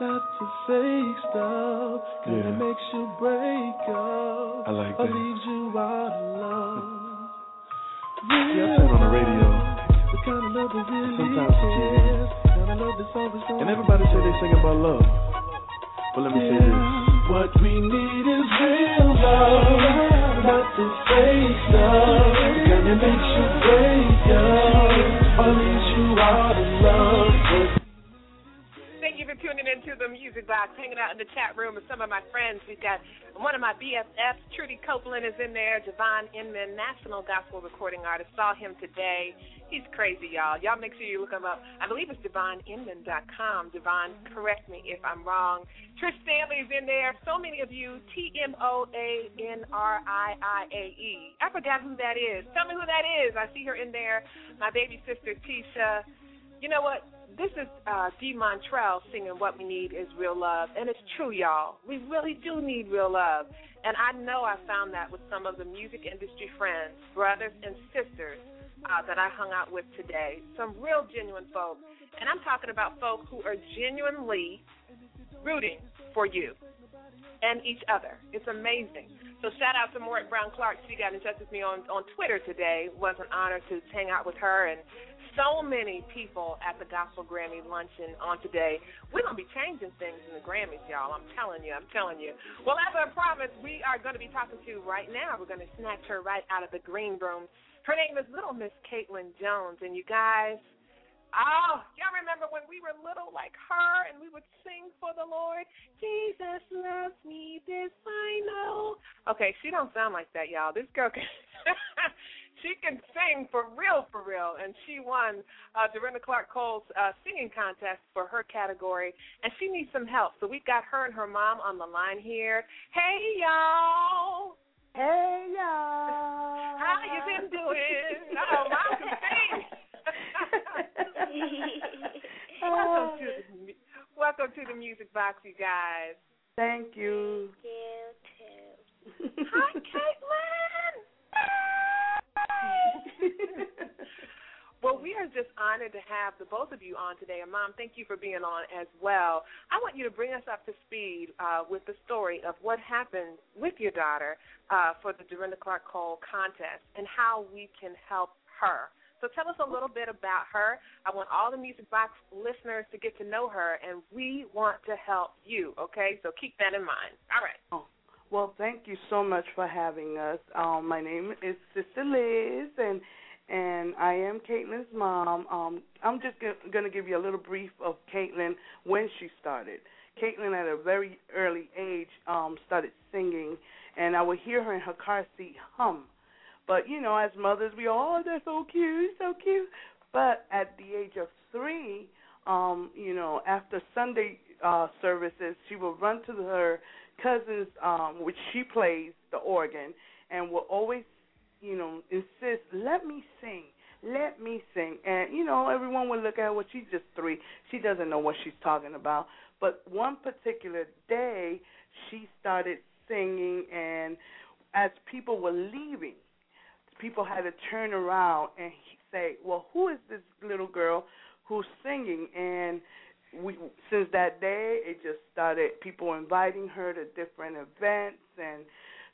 not the fake stuff. Cause Yeah. it makes you break up I like or that. leaves you out of love. Yeah, I Real turn on the radio. the kind of love that really Sometimes it's cares, kind of love that's always And everybody say they sing about love. But let me say this. What we need is real love, not the fake stuff. Cause it makes you break up or leaves you out of love. You for tuning into the Music Box, hanging out in the chat room with some of my friends. We've got one of my BFFs, Trudy Copeland, is in there. Devon Inman, national gospel recording artist. Saw him today. He's crazy, y'all. Y'all make sure you look him up. I believe it's DevonInman.com. Devon, correct me if I'm wrong. Trish Stanley's in there. So many of you. T M O A N R I I A E. I forgot who that is. Tell me who that is. I see her in there. My baby sister, Tisha. You know what? This is uh, Dee Montrell singing What We Need Is Real Love. And it's true, y'all. We really do need real love. And I know I found that with some of the music industry friends, brothers, and sisters uh, that I hung out with today. Some real genuine folk. And I'm talking about folk who are genuinely rooting for you. and each other. It's amazing. So shout out to Maurette Brown Clark. She got in touch with me on on Twitter today. It was an honor to hang out with her and so many people at the Gospel Grammy luncheon on today. We're gonna be changing things in the Grammys, y'all. I'm telling you. I'm telling you. Well, as I promised, we are going to be talking to right now. We're going to snatch her right out of the green room. Her name is Little Miss Kaitlynn Jones, and you guys Oh, y'all remember when we were little like her and we would sing for the Lord? Jesus loves me, this I know. Okay, she don't sound like that, y'all. This girl can she can sing for real, for real. And she won uh Dorinda Clark Cole's uh singing contest for her category and she needs some help. So we got her and her mom on the line here. Hey y'all. Hey y'all. How you been doing? Oh, mom can sing. welcome to the welcome to the music box, you guys. Thank you. Thank You too. Hi, Kaitlynn. well, we are just honored to have the both of you on today, and Mom, thank you for being on as well. I want you to bring us up to speed uh, with the story of what happened with your daughter uh, for the Dorinda Clark Cole contest and how we can help her. So tell us a little bit about her. I want all the Music Box listeners to get to know her, and we want to help you, okay? So keep that in mind. All right. Well, thank you so much for having us. Um, my name is Sister Liz, and and I am Kaitlynn's mom. Um, I'm just going to give you a little brief of Kaitlynn when she started. Kaitlynn, at a very early age, um, started singing, and I would hear her in her car seat hum but you know, as mothers, we all oh, they're so cute, so cute. But at the age of three, um, you know, after Sunday uh services, she will run to her cousin's, um, which she plays the organ, and will always, you know, insist, "Let me sing." Let me sing. And, you know, everyone would look at her, well, she's just three. She doesn't know what she's talking about. But one particular day, she started singing, and as people were leaving, people had to turn around and say, "Well, who is this little girl who's singing?" And we, since that day, it just started. People inviting her to different events, and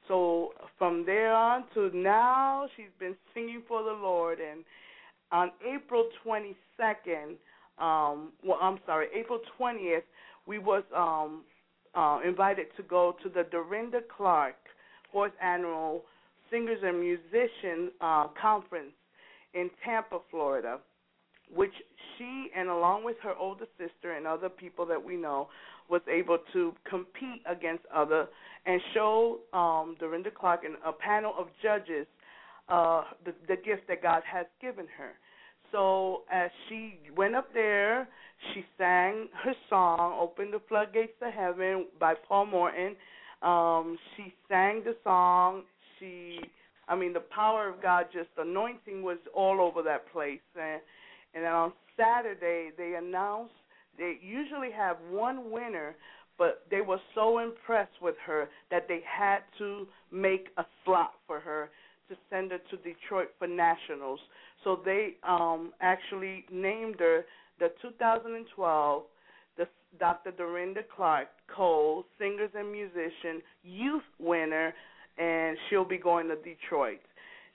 so from there on to now, she's been singing for the Lord. And on April 22nd, um, well, I'm sorry, April 20th, we was um, uh, invited to go to the Dorinda Clark fourth annual Singers and Musicians uh, Conference in Tampa, Florida, which she and along with her older sister and other people that we know was able to compete against other and show um, Dorinda Clark and a panel of judges uh, the, the gift that God has given her. So as she went up there, she sang her song, "Open the Floodgates to Heaven" by Paul Morton. Um, she sang the song she I mean the power of God just anointing was all over that place and and then on Saturday they announced they usually have one winner but they were so impressed with her that they had to make a slot for her to send her to Detroit for nationals. So they um actually named her the 2012 the Dr. Dorinda Clark Cole Singers and Musician Youth Winner and she'll be going to Detroit.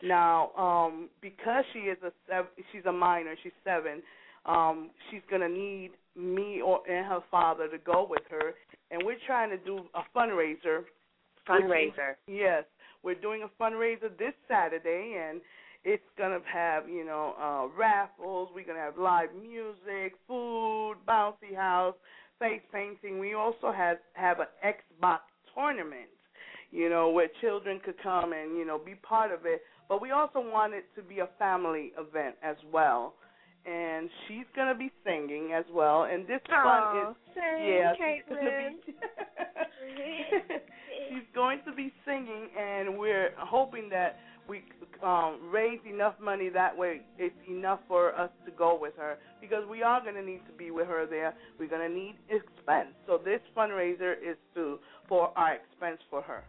Now, um, because she is a seven, she's a minor, she's seven. Um, she's gonna need me or and her father to go with her, and we're trying to do a fundraiser. Fundraiser. Is, yes, we're doing a fundraiser this Saturday, and it's gonna have you know uh, raffles. We're gonna have live music, food, bouncy house, face painting. We also have have an Xbox tournament you know, where children could come and, you know, be part of it. But we also want it to be a family event as well. And she's going to be singing as well. And this oh, one is, yeah, Kaitlynn. She's, be, she's going to be singing, and we're hoping that we um, raise enough money that way it's enough for us to go with her because we are going to need to be with her there. We're going to need expense. So this fundraiser is to for our expense for her.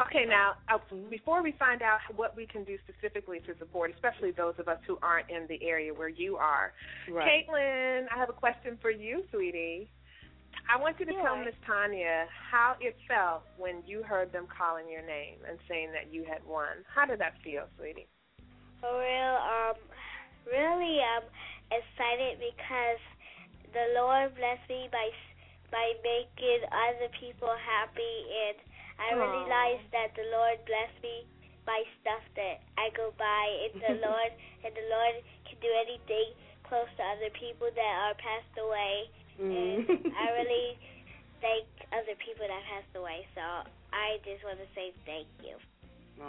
Okay, now uh, before we find out what we can do specifically to support, especially those of us who aren't in the area where you are, right. Kaitlynn, I have a question for you, sweetie. I want you to tell Miss Tanya how it felt when you heard them calling your name and saying that you had won. How did that feel, sweetie? For real, um, really, um, excited because the Lord blessed me by by making other people happy, and I Aw. realized that the Lord blessed me by stuff that I go by, and the Lord and the Lord can do anything close to other people that are passed away, and mm. I really thank other people that passed away. So I just want to say thank you.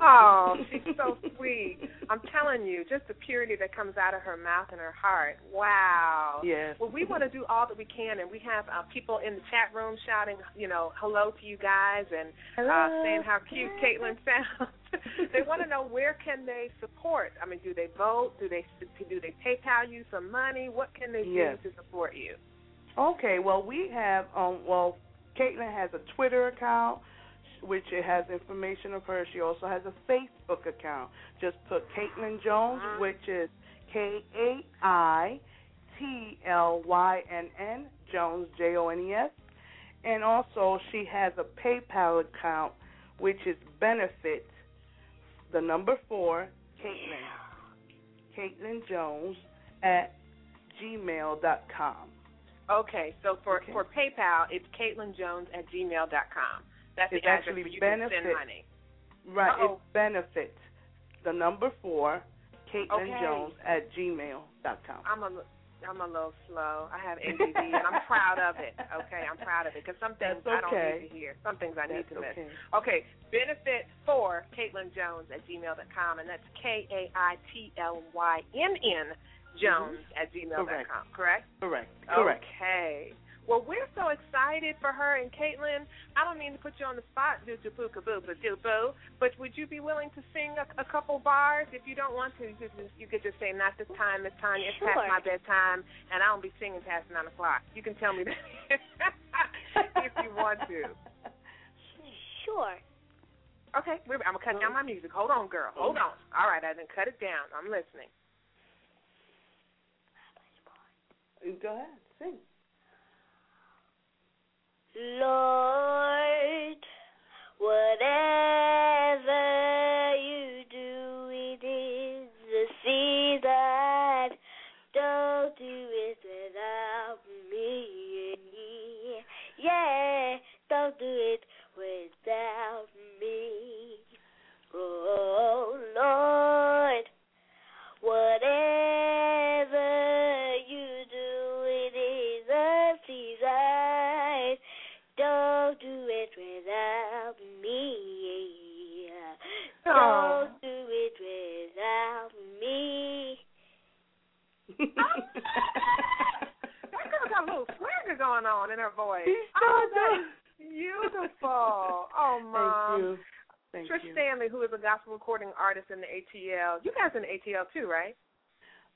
Oh, she's so sweet. I'm telling you, just the purity that comes out of her mouth and her heart. Wow. Yes. Well, we want to do all that we can, and we have uh, people in the chat room shouting, you know, hello to you guys and uh, Hello. saying how cute Kaitlynn sounds. they want to know where can they support. I mean, do they vote? Do they do they PayPal you some money? What can they do to support you? Okay, well we have um well Kaitlynn has a Twitter account which it has information of her. She also has a Facebook account. Just put Kaitlynn Jones, uh-huh. which is K A I T L Y N N Jones J O N E S. And also she has a PayPal account which is benefit the number four, Kaitlynn. Kaitlynn Jones at gmail dot com. Okay, so for for PayPal, it's Kaitlynn Jones at gmail dot com. That's the address actually where you can benefit. send money. Right, Uh-oh. it's benefit. The number four, Kaitlynn Okay. Jones at gmail dot com. I'm a I'm a little slow. I have ADD, and I'm proud of it. Okay, I'm proud of it because some things That's I don't need to hear. Some things I need That's to miss. okay. Okay, benefit for Kaitlynn Jones at gmail dot com, and that's K A I T L Y N N Jones mm-hmm. at gmail dot Correct. com. Correct. Correct. Correct. Okay. Well, we're so excited for her and Kaitlynn. I don't mean to put you on the spot, doo doo boo boo boo doo boo, but would you be willing to sing a, a couple bars? If you don't want to, you could just, you could just say, "Not this time, Miss Tanya. It's past my bedtime, and I don't be singing past nine o'clock." You can tell me that if you want to. Sure. Okay, we're, I'm gonna cut down my music. Hold on, girl. Hold on. All right, I didn't cut it down. I'm listening. Go ahead, sing. Lord, whatever you do, it is the season. Don't do it without me. Yeah, don't do it without me. Oh, got a little swagger going on in her voice. She oh, sure that's beautiful. Oh, mom. Thank you. Thank Trish you. Stanley, who is a gospel recording artist in the ATL. You guys in the ATL too, right?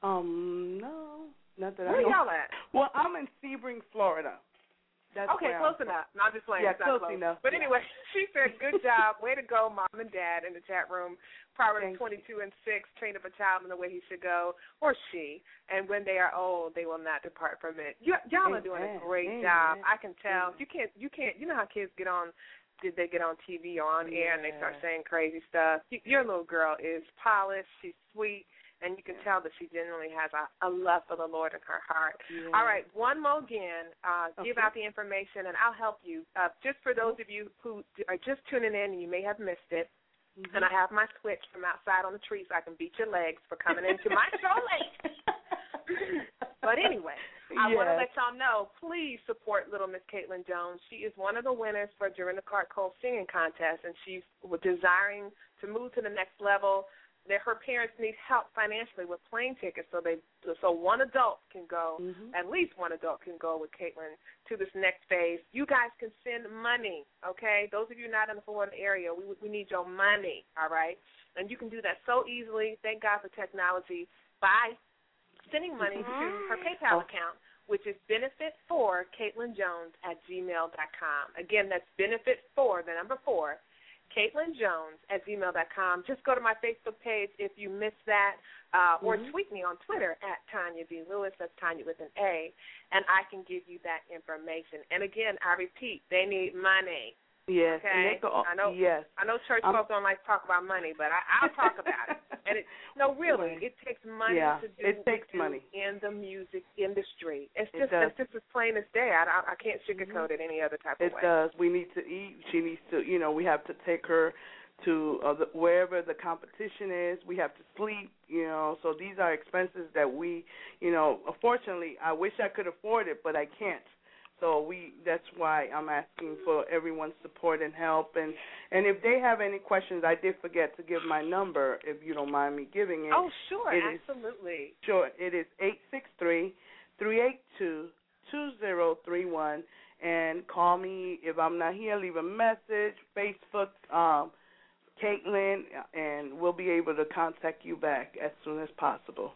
Um, no, not that Where I know. y'all at? Well, I'm in Sebring, Florida. That's okay, close I'm enough. No, I'm just playing. Yeah, not close enough. But Yeah. anyway, she said, "Good job, way to go, mom and dad in the chat room." Proverbs 22 and 6, train up a child in the way he should go, or she, and when they are old, they will not depart from it. You, y'all are doing a great Amen. job. I can tell. You can't, you can't. You know how kids get on did they get on TV or on air and they start saying crazy stuff. Your little girl is polished, she's sweet, and you can tell that she genuinely has a, a love for the Lord in her heart. Yeah. All right, one more again. Uh, Give out the information, and I'll help you. Uh, just for those of you who are just tuning in and you may have missed it, Mm-hmm. and I have my switch from outside on the tree so I can beat your legs for coming into my show late. but anyway, I want to let y'all know, please support little Miss Kaitlynn Jones. She is one of the winners for Dorinda Clark Cole singing contest, and she's desiring to move to the next level. That her parents need help financially with plane tickets, so they so one adult can go, Mhm. at least one adult can go with Kaitlynn to this next phase. You guys can send money, okay? Those of you not in the Florida area, we we need your money, all right? And you can do that so easily. Thank God for technology by sending money to her PayPal account, which is benefit for Kaitlynn Jones at gmail dot com. Again, that's benefit for the number four, Kaitlynn Jones at gmail.com. Just go to my Facebook page if you missed that, uh, or Mhm. tweet me on Twitter at Tanya D. Lewis. That's Tanya with an A, and I can give you that information. And again, I repeat, they need money. Yes. Okay. Go, I know. Yes. I know church I'm- folks don't like to talk about money, but I, I'll talk about it. And it, no, really, it takes money Yeah, to do it takes do money. in the music industry. It's It just does. it's just as plain as day. I, I, I can't sugarcoat it any other type It of way. It does. We need to eat. She needs to, you know, we have to take her to uh, the, wherever the competition is. We have to sleep, you know. So these are expenses that we, you know, unfortunately, I wish I could afford it, but I can't. So we that's why I'm asking for everyone's support and help and and if they have any questions, I did forget to give my number if you don't mind me giving it. Oh, sure, It is- absolutely. Sure, it is eight six three three eight two two zero three one and call me if I'm not here. Leave a message, Facebook, um, Kaitlynn, and we'll be able to contact you back as soon as possible.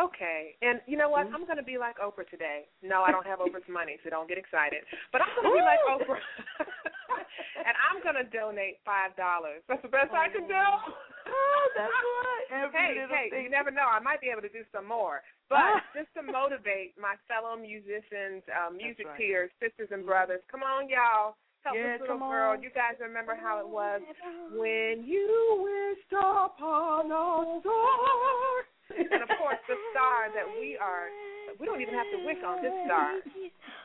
Okay, and you know what? Mm-hmm. I'm going to be like Oprah today. No, I don't have Oprah's money, so don't get excited. But I'm going to be like Oprah, and I'm going to donate five dollars. That's the best I can do. Oh, that's right. Every hey, hey, thing. you never know. I might be able to do some more. But just to motivate my fellow musicians, uh, music right. peers, sisters and brothers, come on, y'all. Help Yeah, this little girl. on. You guys remember how it was when you wished upon a star. And of course, the star that we are, we don't even have to wish on this star.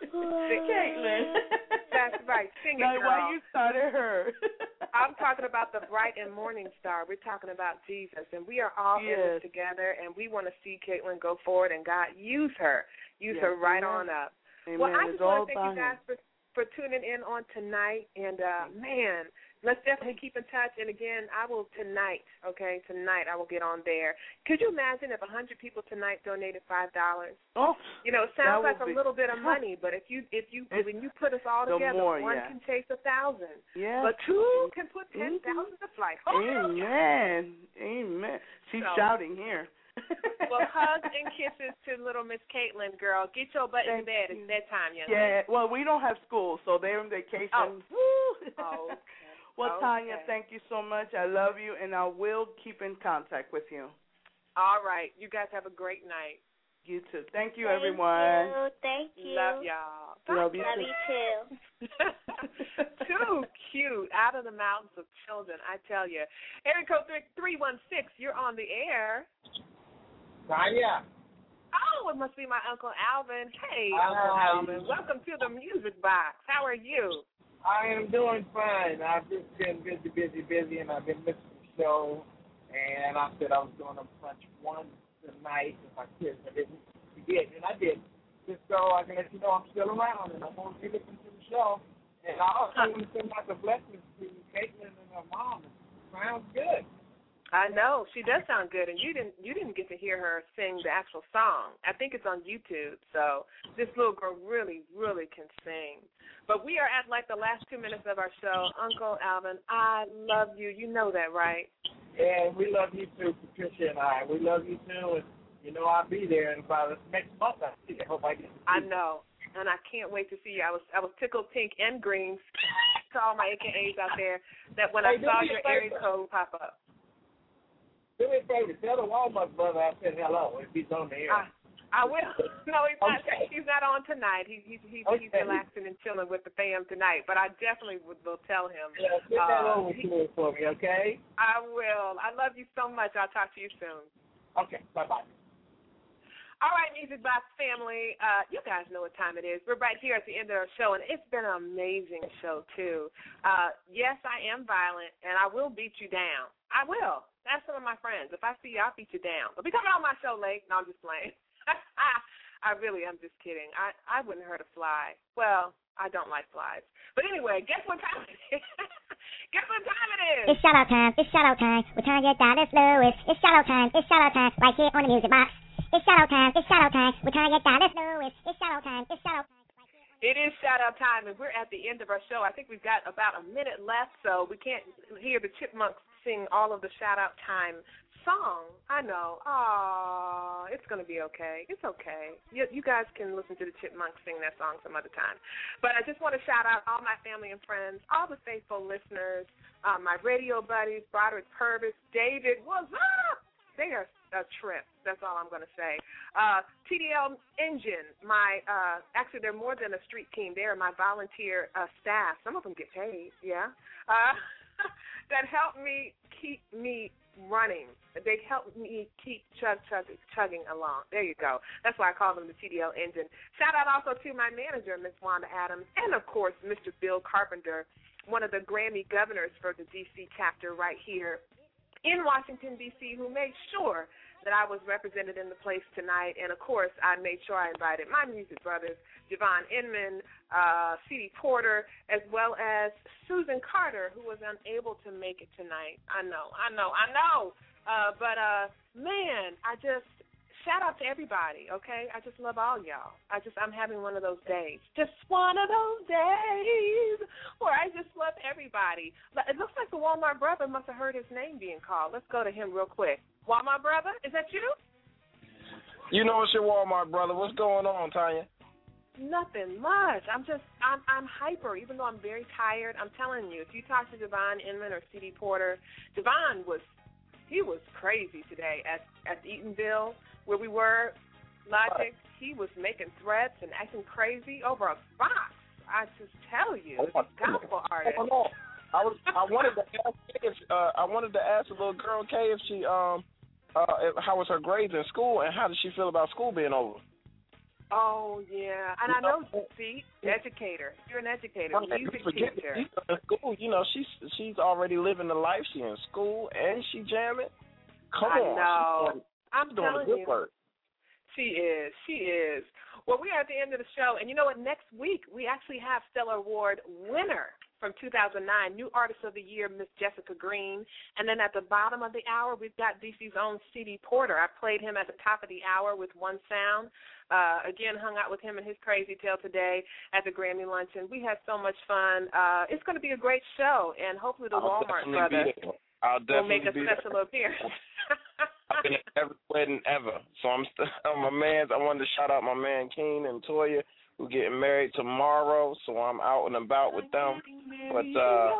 Kaitlynn. That's right. Sing it, girl. why you started her? I'm talking about the bright and morning star. We're talking about Jesus, and we are all in Yes. this together. And we want to see Kaitlynn go forward, and God use her, use Yes, her right amen. on up. Amen. Well, I It's just want to thank you guys for for tuning in on tonight. And uh man, let's definitely keep in touch. And again, I will tonight. Okay, tonight I will get on there. Could you imagine if a hundred people tonight donated five dollars? Oh, You know, it sounds like a little bit of money, but if you if you when you put us all together, more, one yeah. can chase a thousand. Yeah. But two mm-hmm. can put ten mm-hmm. thousand to flight. Amen. Amen. She's So- shouting here. well, hugs and kisses to little Miss Kaitlynn, girl. Get your butt in Thank bed. It's bedtime, young Yeah, lady. well, we don't have school, so they're on vacation. Oh. Woo. Oh, okay. Well, Tanya, thank you so much. I love you, and I will keep in contact with you. All right. You guys have a great night. You too. Thank you, Thank everyone. you. Thank you. Love y'all. Love you Love too. you too. Too cute. Out of the mountains of children, I tell you. Area code three three one six. You're on the air. Tanya. Oh, it must be my uncle Alvin. Hey, Hi. Uncle Alvin. Welcome to the Music Box. How are you? I am doing fine. I've just been busy, busy, busy, and I've been missing the show. And I said I was going to punch one tonight if I could. I didn't forget, and I did. Just so I can let you know I'm still around, and I'm going to be listening to the show. And I also want to send out the blessings to Kaitlynn and her mom. It sounds good. I know she does sound good, and you didn't you didn't get to hear her sing the actual song. I think it's on YouTube. So this little girl really really can sing. But we are at like the last two minutes of our show. Uncle Alvin, I love you. You know that, right? And we love you too, Patricia and I. We love you too, and you know I'll be there in about next month. I see. I hope I get. I know, and I can't wait to see you. I was I was tickled pink and green to all my AKAs out there that when I Hey, do saw your area code pop up. Do me a favor. Tell the Walmart brother I said hello if he's on the air. I, I will. No, he's not. Okay. He's not on tonight. He's he's he's, he's relaxing and chilling with the fam tonight. But I definitely would, will tell him. Yeah, get that uh, over he- for me, okay? I will. I love you so much. I'll talk to you soon. Okay. Bye bye. All right, Music Box family. Uh, you guys know what time it is. We're right here at the end of our show, and it's been an amazing show too. Uh, yes, I am violent, and I will beat you down. I will. That's some of my friends. If I see you, I'll beat you down. But be coming on my show late. No, I'm just playing. I really, I'm just kidding. I I wouldn't hurt a fly. Well, I don't like flies. But anyway, guess what time it is? guess what time it is? It's shout out time. It's shout out time. We're trying to get Dallas Lewis. It's shout out time. It's shout out time. Right here on the music box. It's shout out time. It's shout out time. We're trying to get Dallas Lewis. It's shout out time. It's shout out time. It is shout out time, and we're at the end of our show. I think we've got about a minute left, so we can't hear the chipmunks sing all of the shout out time song. I know. Oh, it's gonna be okay. It's okay. You, you guys can listen to the Chipmunks sing that song some other time. But I just want to shout out all my family and friends, all the faithful listeners, uh, my radio buddies, Broderick Purvis, David. What's up? They are a trip. That's all I'm going to say. Uh, TDL Engine, my uh, actually they're more than a street team. They are my volunteer uh, staff. Some of them get paid. Yeah. Uh, that help me keep me running. They help me keep chug, chug, chugging along. There you go. That's why I call them the TDL engine. Shout out also to my manager, Miss Wanda Adams, and of course, Mr. Bill Carpenter, one of the Grammy governors for the DC chapter right here in Washington, D.C., who made sure that I was represented in the place tonight. And of course, I made sure I invited my music brothers, Javon Inman, uh, C.D. Porter, as well as Susan Carter, who was unable to make it tonight. I know, I know, I know. Uh, but uh, man, I just shout out to everybody, okay? I just love all y'all. I just I'm having one of those days. Just one of those days where I just love everybody. It looks like the Walmart brother must have heard his name being called. Let's go to him real quick. Walmart brother, is that you? You know it's your Walmart brother. What's going on, Tanya? Nothing much. I'm just I'm I'm hyper, even though I'm very tired. I'm telling you, if you talk to Devon Inman or C.D. Porter, Devon was he was crazy today at at Eatonville where we were, Logic, he was making threats and acting crazy over a box. I just tell you, Oh, gospel artist. I was I wanted to ask if uh, I wanted to ask the little girl Kay if she um uh how was her grades in school and how did she feel about school being over? Oh yeah, and I know. See, educator. You're an educator, Right, music you forget teacher. she's in school, you know, she's she's already living the life. She in school and she jamming. Come I on, know. I'm doing telling the good you. work. She is. She is. Well, we are at the end of the show, and you know what? Next week we actually have Stellar Award winner from 2009, New Artist of the Year, Miss Jessica Green, and then at the bottom of the hour we've got DC's own C.D. Porter. I played him at the top of the hour with one sound. Uh, again, hung out with him and his crazy tale today at the Grammy luncheon. We had so much fun. Uh, it's going to be a great show, and hopefully the I'll Walmart brother be there. I'll make a there. special appearance. I've been at every wedding ever. So I'm still my man's I wanted to shout out my man Keen and Toya who are getting married tomorrow, so I'm out and about with them. But uh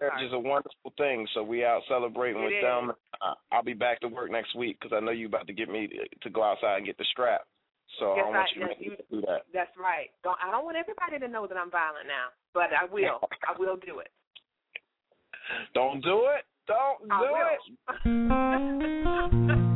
marriage is a wonderful thing, so we out celebrating It with is. them. Uh, I'll be back to work next week because I know you about to get me to, to go outside and get the strap. So Yes, I want I- you to yes, you- me do that. That's right. Don't I don't want everybody to know that I'm violent now, but I will. I will do it. Don't do it. Don't I do will. it.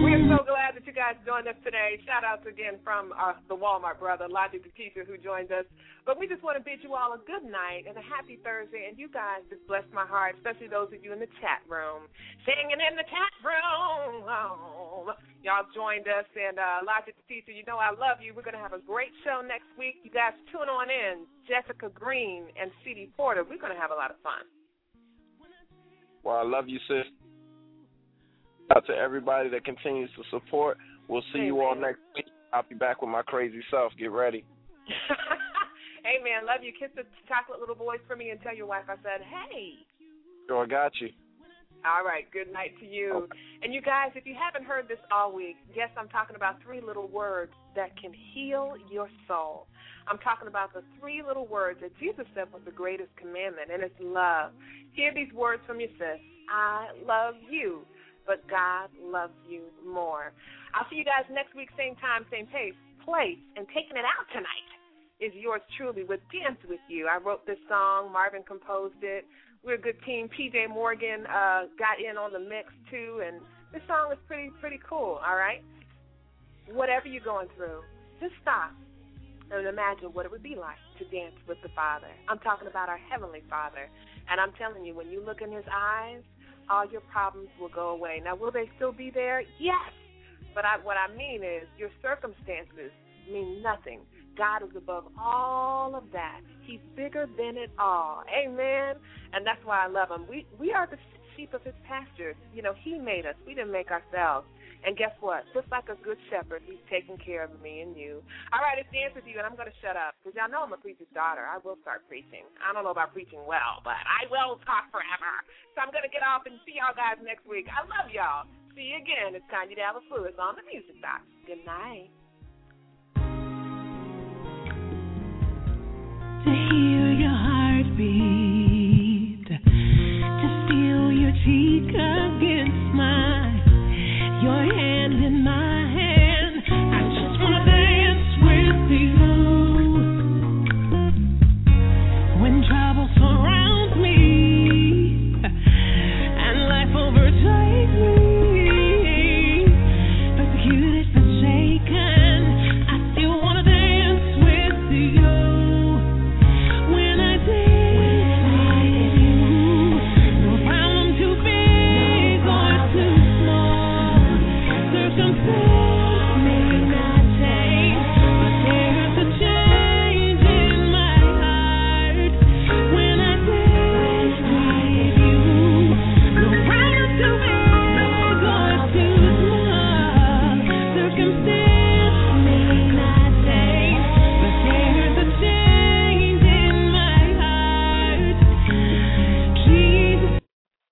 We are so glad that you guys joined us today. Shout outs again from uh, the Walmart brother, Logic the teacher, who joined us. But we just want to bid you all a good night and a happy Thursday. And you guys just blessed my heart, especially those of you in the chat room, singing in the chat room. Oh, y'all joined us. And uh, Logic the teacher, you know I love you. We're going to have a great show next week. You guys tune on in. Jessica Green and C.D. Porter. We're going to have a lot of fun. Well, I love you, sis. Out to everybody that continues to support. We'll see you all next week. I'll be back with my crazy self. Get ready. hey, man, love you. Kiss the chocolate little boys for me and tell your wife I said, hey. Sure, I got you. All right, good night to you. And you guys, if you haven't heard this all week, yes, I'm talking about three little words that can heal your soul. I'm talking about the three little words that Jesus said was the greatest commandment, and it's love. Hear these words from your sis. I love you, but God loves you more. I'll see you guys next week, same time, same pace, place, and taking it out tonight is yours truly with Dance With You. I wrote this song, Marvin composed it. We're a good team. PJ Morgan uh, got in on the mix too, and this song is pretty pretty cool. All right, whatever you're going through, just stop and imagine what it would be like to dance with the Father. I'm talking about our Heavenly Father, and I'm telling you, when you look in His eyes, all your problems will go away. Now, will they still be there? Yes, but I, what I mean is your circumstances mean nothing. God is above all of that. He's bigger than it all. Amen. And that's why I love him. We we are the sheep of his pasture. You know, he made us. We didn't make ourselves. And guess what? Just like a good shepherd, he's taking care of me and you. All right, it's answer to you, and I'm going to shut up because y'all know I'm a preacher's daughter. I will start preaching. I don't know about preaching well, but I will talk forever. So I'm going to get off and see y'all guys next week. I love y'all. See you again. It's Tanya Dallas Lewis on the Music Box. Good night. Your cheek against mine, your hand in mine.